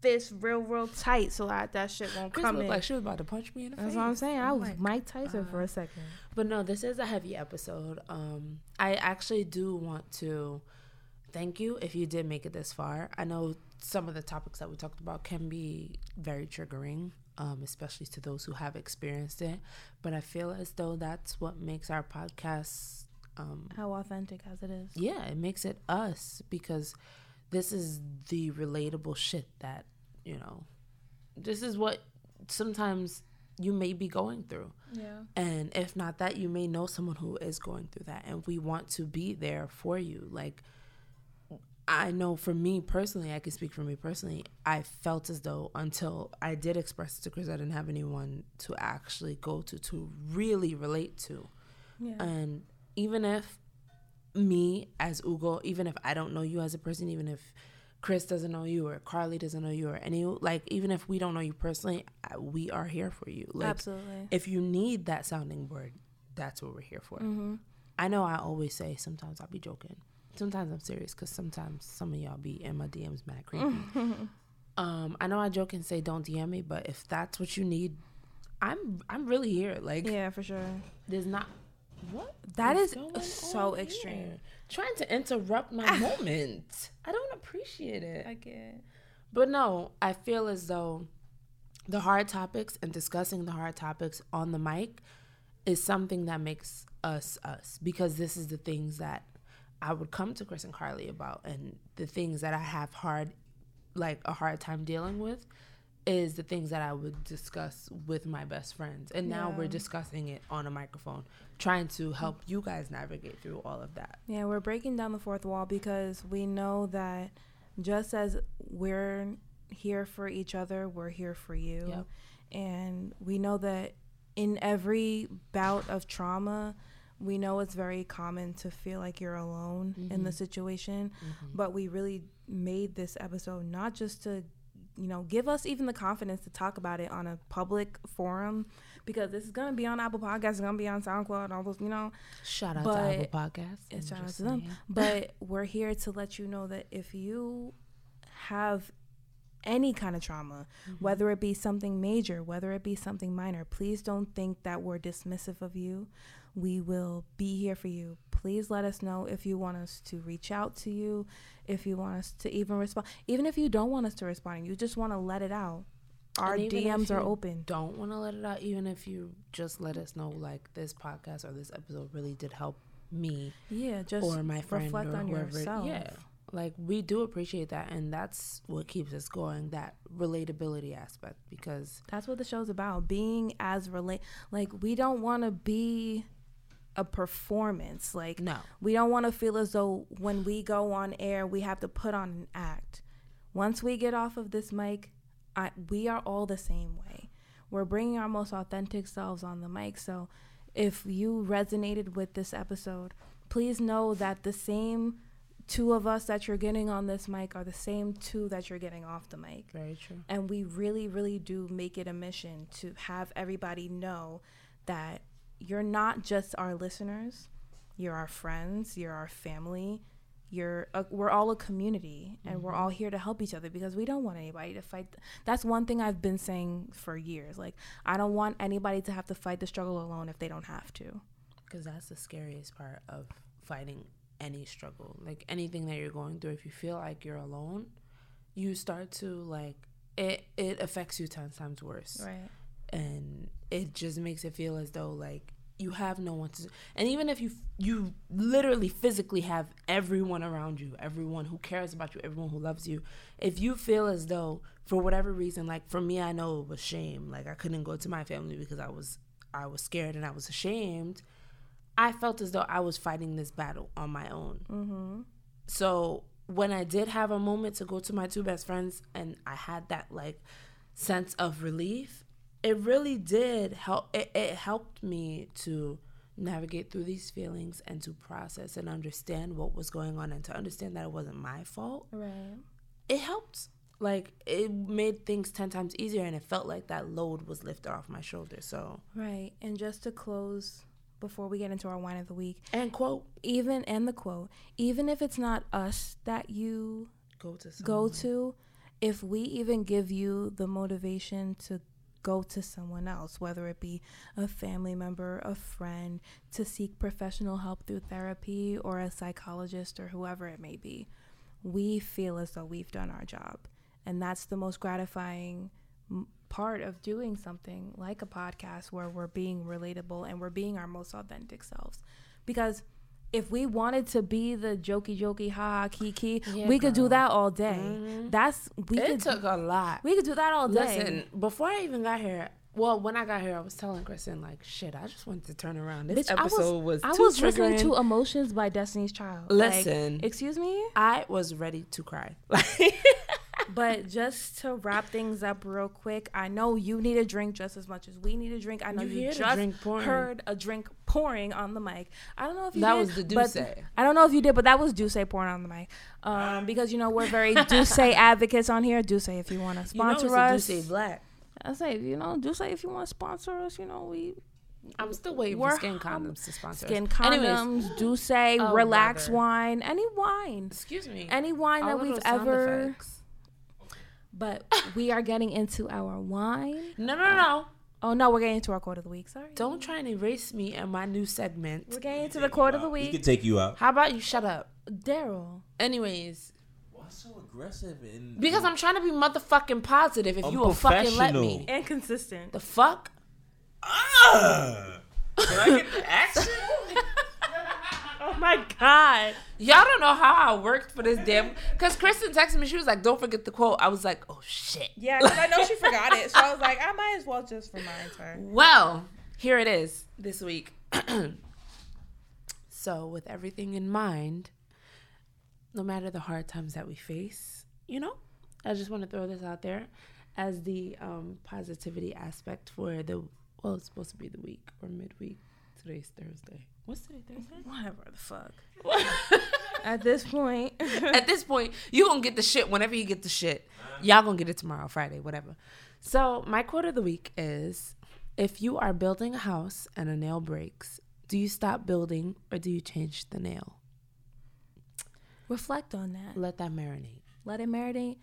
fist real, real tight so that that shit won't Chris come looked in. like she was about to punch me in the that's face. what I'm saying. I I'm was like, Mike Tyson for uh, a second. But no, this is a heavy episode. Um, I actually do want to thank you if you did make it this far. I know some of the topics that we talked about can be very triggering, um, especially to those who have experienced it. But I feel as though that's what makes our podcast. Um, How authentic as it is. yeah, it makes it us because this is the relatable shit that, you know, this is what sometimes you may be going through. Yeah. And if not that, you may know someone who is going through that. And we want to be there for you. Like, I know for me personally, I can speak for me personally, I felt as though until I did express it to Chris, I didn't have anyone to actually go to, to really relate to. Yeah. And even if me as Ugo, even if I don't know you as a person, even if Chris doesn't know you or Carly doesn't know you or any, like, even if we don't know you personally, we are here for you. Like, Absolutely. if you need that sounding board, that's what we're here for. Mm-hmm. I know I always say sometimes I'll be joking. Sometimes I'm serious because sometimes some of y'all be in my DMs mad creepy. (laughs) um, I know I joke and say don't DM me, but if that's what you need, I'm I'm really here. Like Yeah, for sure. there's not what That is so extreme. here? Trying to interrupt my (laughs) moment. I don't appreciate it. I get. But no, I feel as though the hard topics and discussing the hard topics on the mic is something that makes us us because this is the things that I would come to Chris and Carly about and the things that I have hard like a hard time dealing with is the things that I would discuss with my best friends. And now we're discussing it on a microphone, trying to help you guys navigate through all of that. Yeah, we're breaking down the fourth wall because we know that just as we're here for each other, we're here for you. Yep. And we know that in every bout of trauma, we know it's very common to feel like you're alone in the mm-hmm. situation. Mm-hmm. But we really made this episode not just to, you know, give us even the confidence to talk about it on a public forum because this is going to be on Apple Podcasts, it's going to be on SoundCloud, all those, you know. Shout out But- to Apple Podcasts. It's I'm shout out to them. But (laughs) we're here to let you know that if you have any kind of trauma, mm-hmm. whether it be something major, whether it be something minor, please don't think that we're dismissive of you. We will be here for you. Please let us know if you want us to reach out to you, if you want us to even respond. Even if you don't want us to respond, you just want to let it out. Our DMs are open. Don't want to let it out, even if you just let us know, like this podcast or this episode really did help me Yeah, just or my friend reflect or on whoever. yourself. Yeah, like we do appreciate that, and that's what keeps us going. That relatability aspect, because That's what the show's about. Being as relate like we don't want to be a performance. Like no, we don't want to feel as though when we go on air we have to put on an act. Once we get off of this mic, I, we are all the same way. We're bringing our most authentic selves on the mic. So if you resonated with this episode, please know that the same two of us that you're getting on this mic are the same two that you're getting off the mic. very true. And we really, really do make it a mission to have everybody know that you're not just our listeners, you're our friends, you're our family. You're a, we're all a community and we're mm-hmm. all here to help each other because we don't want anybody to fight. That's one thing I've been saying for years. Like I don't want anybody to have to fight the struggle alone if they don't have to. Because that's the scariest part of fighting any struggle. Like anything that you're going through, if you feel like you're alone, you start to like it. It affects you ten times worse. Right. And it just makes it feel as though like you have no one to and even if you you literally physically have everyone around you everyone who cares about you everyone who loves you if you feel as though for whatever reason like for me i know it was shame. Like i couldn't go to my family because i was i was scared and i was ashamed. I felt as though i was fighting this battle on my own. Mm-hmm. so when I did have a moment to go to my two best friends and I had that like sense of relief, it really did help. It, it helped me to navigate through these feelings and to process and understand what was going on and to understand that it wasn't my fault. Right. It helped. Like it made things 10 times easier and it felt like that load was lifted off my shoulders. So, Right. And just to close before we get into our wine of the week, and quote, even and the quote, even if it's not us that you go to someone. go to, if we even give you the motivation to go to someone else, whether it be a family member, a friend, to seek professional help through therapy or a psychologist or whoever it may be, we feel as though we've done our job. And that's the most gratifying part of doing something like a podcast where we're being relatable and we're being our most authentic selves. Because if we wanted to be the jokey jokey ha ha kiki, Yeah, we could do that all day. Mhm. That's we it could took a lot. we could do that all day. Listen, before I even got here, well, when I got here, I was telling Kristen like, "Shit, I just wanted to turn around." This Bitch, I was- episode was, I was listening to Emotions by Destiny's Child. Like, Listen. excuse me? I was ready to cry. (laughs) But just to wrap things up real quick, I know you need a drink just as much as we need a drink. I know You you, just drink heard a drink pouring on the mic. I don't know if you That did, was the but- D'ussé. I don't know if you did, but that was D'ussé pouring on the mic. Um, because you know we're very D'ussé advocates on here. D'ussé, if you want to you know, sponsor it's us, a D'ussé Black. I say you know D'ussé, if you want to sponsor us, you know we I'm still waiting We're for skin hum- condoms to sponsor. us. skin Anyways, condoms, D'ussé, Oh, relax brother. wine, any wine, excuse me. any wine All that we've ever. effects. But we are getting into our wine. No, no, no. Oh no, we're getting into our quote of the week. Sorry. Don't try and erase me and my new segment. We're getting into the quote of the week. We week. can take you out. How about you shut up? Daryl. Anyways, Why so aggressive? And because I'm trying to be motherfucking positive. If you will fucking let me, Unprofessional. And consistent. the fuck. Ah! Can I get the action? (laughs) Oh (laughs) my god. Y'all don't know how I worked for this damn. Because Kristen texted me, she was like, "Don't forget the quote." I was like, "Oh shit." Yeah, because I know she (laughs) forgot it. So I was like, I might as well just remind her. Well, here it is this week. (clears throat) so, with everything in mind, no matter the hard times that we face, you know, I just want to throw this out there as the um, positivity aspect for the well, it's supposed to be the week or midweek. Today's Thursday. What's today? Thursday. Whatever the fuck. (laughs) At this point. At this point, you gonna get the shit whenever you get the shit. Y'all gonna get it tomorrow, Friday, whatever. So my quote of the week is: If you are building a house and a nail breaks, do you stop building or do you change the nail? Reflect on that. Let that marinate. Let it marinate.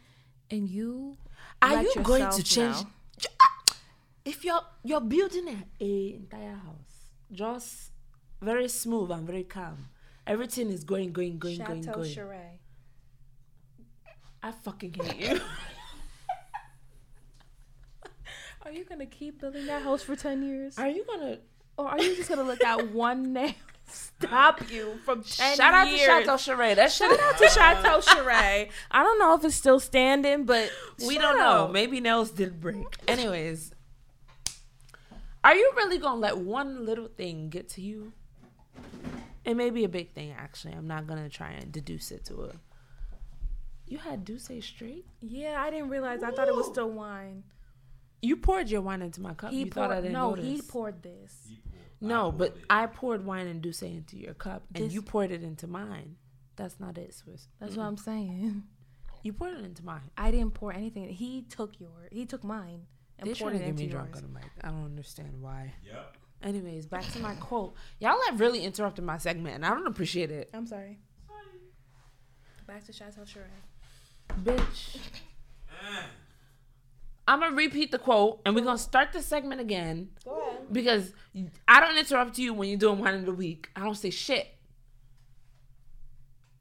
And you Are let you going to change? know. Ah! If you're you're building a, a entire house, just very smooth and very calm. Everything is going, going, going, going, Chateau going. Charay. I fucking hate you. (laughs) Are you gonna keep building that house for ten years? Are you gonna Or are you just gonna let that (laughs) one nail stop you from ten shout out to Chateau Charade? That shit. Shout out to Chateau (laughs) Charay. I don't know if it's still standing, but We shout don't know. out. Maybe nails did break. Anyways, are you really gonna let one little thing get to you? It may be a big thing, actually. I'm not gonna try and deduce it to a. You had D'ussé straight. Yeah, I didn't realize. I thought it was still wine. You poured your wine into my cup. He you thought I poured. didn't No, notice. he poured this. No, but I poured wine and D'ussé into your cup, and This- you poured it into mine. That's not it, Swiss. That's what I'm saying. You poured it into mine. I didn't pour anything. He took your. He took mine and They're poured it to get into me yours. drunk on the mic. I don't understand why. Yep. Anyways, back to my quote. Y'all have really interrupted my segment, and I don't appreciate it. I'm sorry. Back to Chateau Charay. Bitch. I'm gonna repeat the quote, and we're gonna start the segment again Go ahead. because I don't interrupt you when you're doing one of the week. I don't say shit.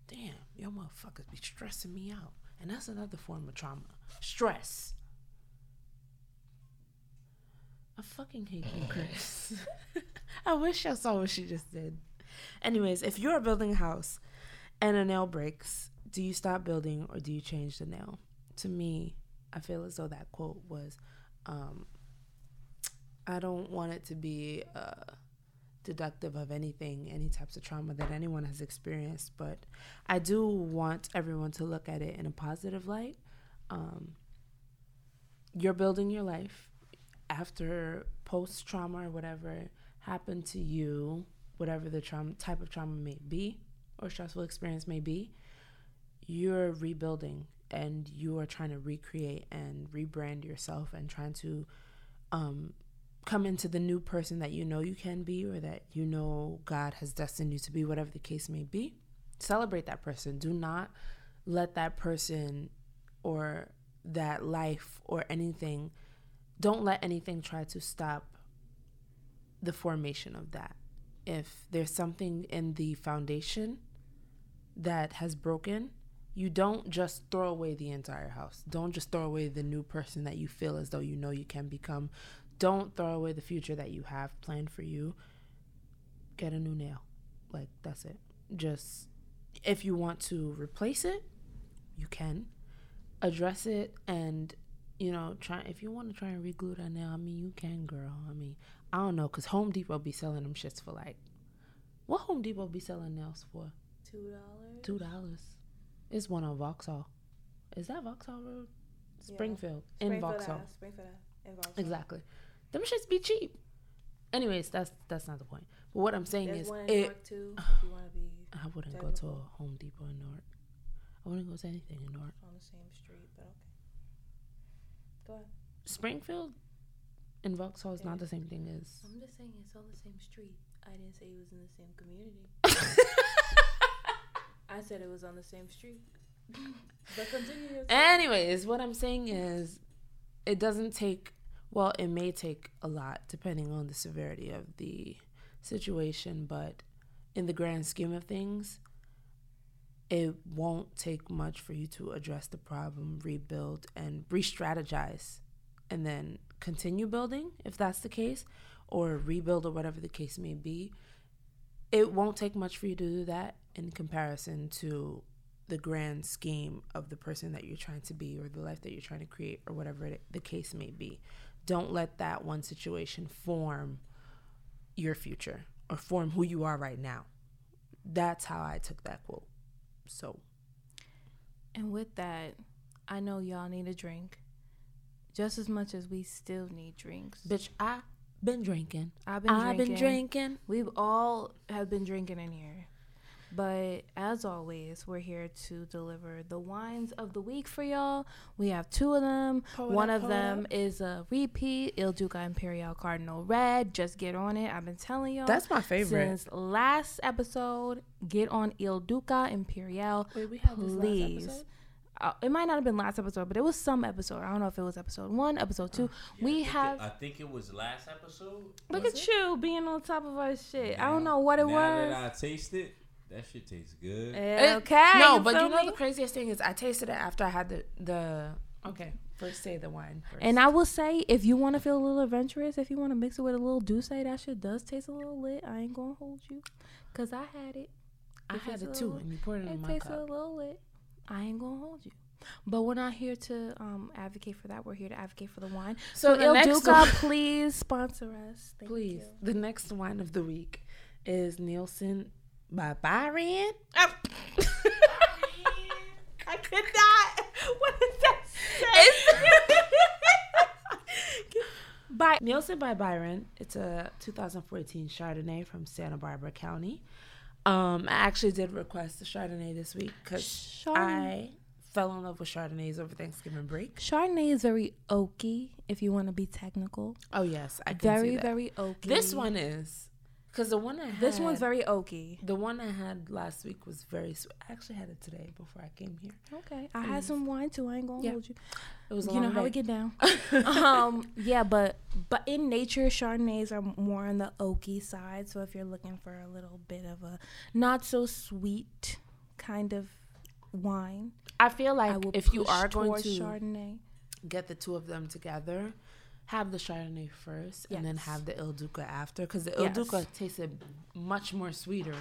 Damn, y'all motherfuckers be stressing me out, and that's another form of trauma. Stress. I fucking hate you, (laughs) Chris. (laughs) I wish I saw what she just did. Anyways, if you're building a house and a nail breaks, do you stop building or do you change the nail? To me, I feel as though that quote was, um, I don't want it to be uh, deductive of anything, any types of trauma that anyone has experienced, but I do want everyone to look at it in a positive light. Um, you're building your life after post trauma or whatever happened to you, whatever the trauma type of trauma may be or stressful experience may be, you're rebuilding and you are trying to recreate and rebrand yourself and trying to um, come into the new person that you know you can be or that you know God has destined you to be, whatever the case may be. Celebrate that person. Do not let that person or that life or anything, don't let anything try to stop the formation of that. If there's something in the foundation that has broken, you don't just throw away the entire house. Don't just throw away the new person that you feel as though you know you can become. Don't throw away the future that you have planned for you. Get a new nail. Like, that's it. Just, if you want to replace it, you can. Address it and, you know, try. If you want to try and reglue that nail, I mean, you can, girl. I mean, I don't know, because Home Depot be selling them shits for like, what Home Depot be selling nails for? Two dollars. Two dollars. It's one on Vauxhall. Is that Vauxhall Road? Springfield. In Vauxhall. Springfield. In Vauxhall. Exactly. Them shits be cheap. Anyways, that's that's not the point. But what I'm saying There's is one in it, too. If (sighs) you want to be I wouldn't go to a Home Depot in Newark. I wouldn't go to anything in Newark. on the same street. Go ahead. Springfield and Vauxhall is not the same thing as I'm just saying it's on the same street. I didn't say it was in the same community. (laughs) I said it was on the same street. but continue. Anyways, what I'm saying is, it doesn't take Well, it may take a lot depending on the severity of the situation, but in the grand scheme of things, it won't take much for you to address the problem, rebuild, and re strategize, and then continue building if that's the case, or rebuild, or whatever the case may be. It won't take much for you to do that in comparison to the grand scheme of the person that you're trying to be or the life that you're trying to create or whatever it, the case may be. Don't let that one situation form your future or form who you are right now. That's how I took that quote. So, And with that, I know y'all need a drink just as much as we still need drinks. bitch, I been drinking. I've been I've drinking. been drinking. We've all have been drinking in here. But as always, we're here to deliver the wines of the week for y'all. We have two of them. It One up, of them up. is a repeat Il Duca Imperial Cardinal Red. Just get on it. I've been telling y'all. That's my favorite. Since last episode, get on Il Duca Imperial. Wait, we had this last please. episode? Uh, it might not have been last episode, but it was some episode. I don't know if it was episode one, episode two. we have. I think it was last episode. look was at it? you being on top of our shit. I don't know what it now was. that I taste it, that shit tastes good. It- Okay. No, you but you know me? the craziest thing is I tasted it after I had the the. Okay, first say the wine first. And I will say, if you want to feel a little adventurous, if you want to mix it with a little D'ussé, that shit does taste a little lit. I ain't gonna hold you, cause I had it. I It had tastes it a too, little- and you poured it in my cup. It tastes a little lit. I ain't gonna hold you. But we're not here to um, advocate for that. We're here to advocate for the wine. So So, the Il next Duca, one- (laughs) please sponsor us. Thank Please, you. the next wine of the week is Nielson by Byron. (laughs) I could not. What is that? say? (laughs) by Nielson by Byron. It's a 2014 Chardonnay from Santa Barbara County. Um, I actually did request a Chardonnay this week because I fell in love with Chardonnays over Thanksgiving break. Chardonnay is very oaky, if you want to be technical. Oh yes, I can Very, see that. very oaky. This one is because the one I had, This one's very oaky. the one I had last week was very. Sweet. I actually had it today before I came here. Okay, I had some wine too. I ain't gonna Yeah. hold you. It was you know long how we get down. (laughs) um, yeah, but but in nature, Chardonnays are more on the oaky side. So if you're looking for a little bit of a not so sweet kind of wine, I feel like will if you are going to Chardonnay, get the two of them together, have the Chardonnay first, and then have the Il Duca after, because the Il Yes. Duca tasted much more sweeter.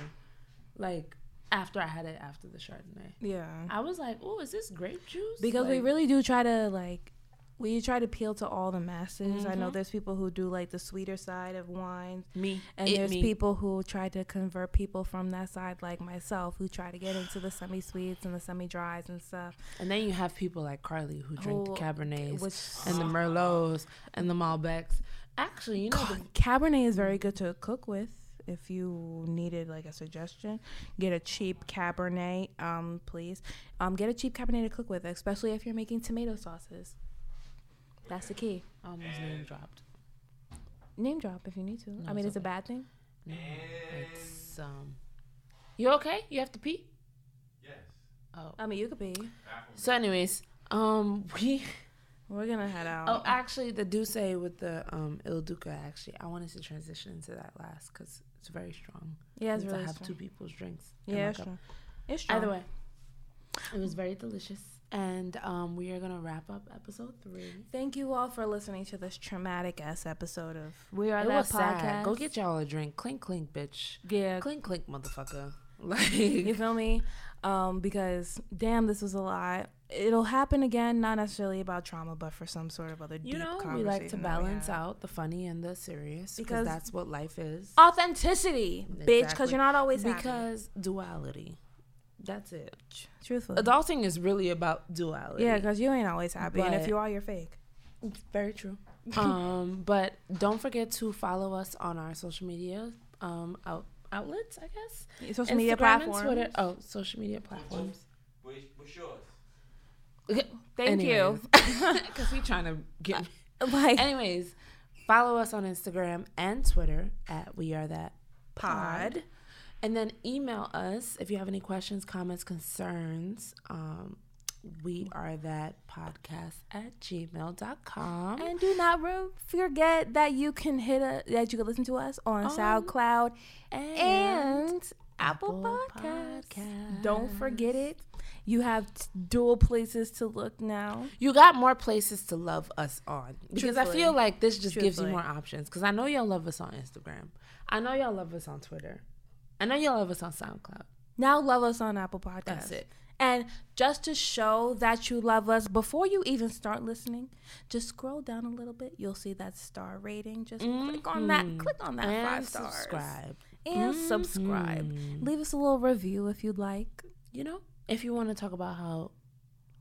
Like after I had it after the Chardonnay, yeah, I was like, "Oh, is this grape juice?" because we really do try to like. We try to appeal to all the masses. I know Mhm. there's people who do like the sweeter side of wines, me and it there's me. people who try to convert people from that side, like myself, who try to get into the semi sweets and the semi dries and stuff. and then you have people like Carly who drink the Cabernets Which and the Merlots and the Malbecs. Actually, you know, the, Cabernet is very good to cook with. If you needed like a suggestion, get a cheap Cabernet, um, please. Um, get a cheap Cabernet to cook with, especially if you're making tomato sauces. That's the key. I almost name dropped. Name drop if you need to. No, I mean, it's it's a bad thing. No, it's um. You okay? You have to pee? Yes. Oh. I mean, you could be. So, anyways, um, we. (laughs) We're gonna head out. Oh, actually, the D'ussé with the um Il Duca. Actually, I wanted to transition into that last because it's very strong. yeah, it's Since really I have strong. two people's drinks. Yeah, my it's cup. strong. It's strong. Either way, it was very delicious, and um, we are gonna wrap up episode three. Thank you all for listening to this traumatic ass episode of We Are It That Podcast. sad. Go get y'all a drink. Clink, clink, bitch. yeah. Clink, clink, motherfucker. (laughs) Like You feel me? Um, because damn, this was a lot. It'll happen again, not necessarily about trauma, but for some sort of other you deep know, we like to balance out the funny and the serious because that's what life is. authenticity, bitch, because you're not always happy. because duality. That's it. truthfully, Adulting is really about duality. yeah, because you ain't always happy, and if you are, you're fake. Very true. um, but don't forget to follow us on our social media um out, outlets, I guess. Social media Instagram and platforms. Twitter. Oh, social media platforms. What's, what's yours? Thank you. Because (laughs) (laughs) we trying to get. Like (laughs) Anyways, follow us on Instagram and Twitter at We Are That Pod. And then email us if you have any questions, comments, concerns. Um, we are that podcast at gmail.com. And do not forget that you can hit a that you can listen to us on SoundCloud and, Apple, Apple Podcasts. Podcasts. Don't forget it. You have t- dual places to look now. You got more places to love us on because I feel like this just gives you more options. Because I know y'all love us on Instagram. I know y'all love us on Twitter. I know y'all love us on SoundCloud. Now love us on Apple Podcasts. That's it. And just to show that you love us, before you even start listening, just scroll down a little bit. You'll see that star rating. Just click on that. Click on that And five stars. subscribe. And subscribe. Leave us a little review if you'd like, You know, if you want to talk about how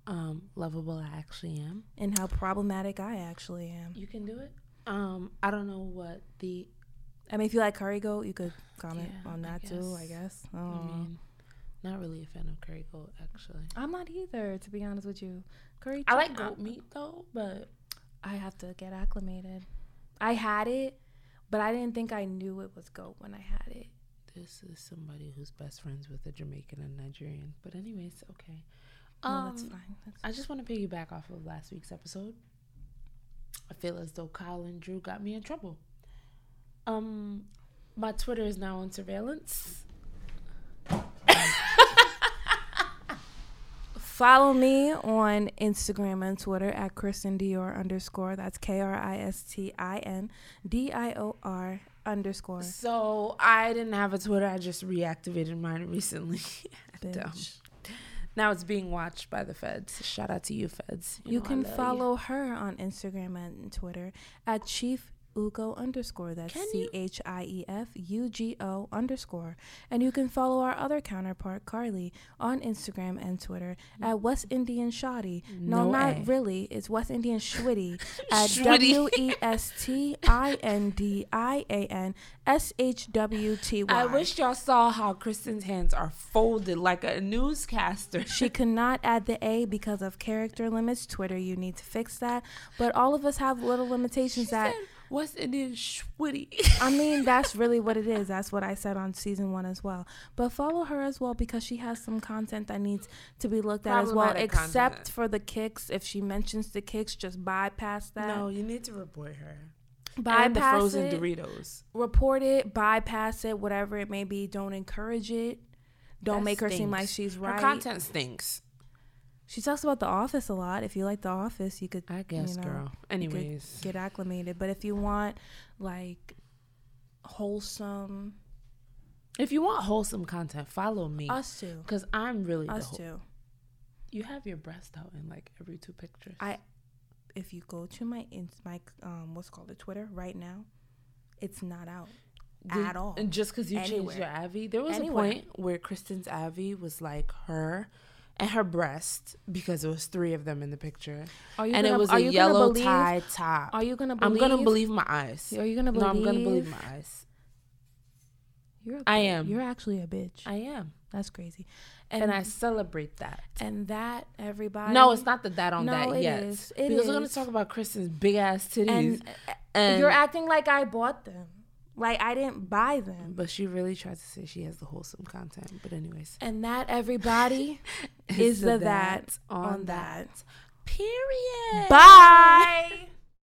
um, lovable I actually am, and how problematic I actually am. you can do it. Um, I don't know what the I mean, if you like curry goat, you could comment Yeah, on I that too. I guess. I mean, not really a fan of curry goat actually. I'm not either, to be honest with you. Curry. I like goat meat though, but I have to get acclimated. I had it, but I didn't think I knew it was goat when I had it. this is somebody who's best friends with a Jamaican and Nigerian. But anyways, okay. No, that's Um, fine. That's I just want to piggyback off of last week's episode. I feel as though Kyle and Drew got me in trouble. Um, my Twitter is now on surveillance. (laughs) Follow me on Instagram and Twitter at Kristen Dior underscore. That's K R I S T I N D I O R underscore. So I didn't have a Twitter. I just reactivated mine recently. (laughs) Now it's being watched by the feds. Shout out to you, feds. You, know can follow her on Instagram and Twitter at Chief Ugo underscore. That's C? H I E F U G O underscore. And you can follow our other counterpart, Carly, on Instagram and Twitter at West Indian Shoddy. No, No not really. It's West Indian Schwitty (laughs) at. W E S T I N D I A N S H W T Y. I wish y'all saw how Kristen's hands are folded like a newscaster. She (laughs) could not add the A because of character limits. Twitter, you need to fix that. But all of us have little limitations that. West Indian schwitty. I mean, that's really what it is. That's what I said on season one as well. But follow her as well because she has some content that needs to be looked at as well. Except content. for the kicks. If she mentions the kicks, just bypass that. no, you need to report her. bypass and the frozen it. Doritos. Report it, bypass it, whatever it may be. Don't encourage it. Don't That make her seem like she's Her right. content stinks. She talks about The Office a lot. If you like The Office, you could, I guess, you know, girl. Anyways, get acclimated. But if you want like wholesome, if you want wholesome content, follow me. us too, Because I'm really us whole- too. You have your breast out in like every two pictures. I, if you go to my ins my um what's called the Twitter right now, it's not out Did- at all. And just because you Anywhere. changed your Avi, there was Anywhere. a point where Kristen's Avi was like her and her breast because it was three of them in the picture, Are you and gonna, it was are a yellow believe, tie top. Are you gonna Believe, I'm gonna believe my eyes. Are you gonna believe? No. I'm gonna believe my eyes. You're a I am. You're actually a bitch. I am, That's crazy. and, And, I celebrate that. and that everybody. No, it's not the that on No, that it yet. is. It because we're gonna talk about Kristen's big ass titties, uh, And, and, you're acting like I bought them. Like I didn't buy them. but she really tries to say she has the wholesome content. But anyways, And that everybody (laughs) is the that on that. Period. Bye. (laughs)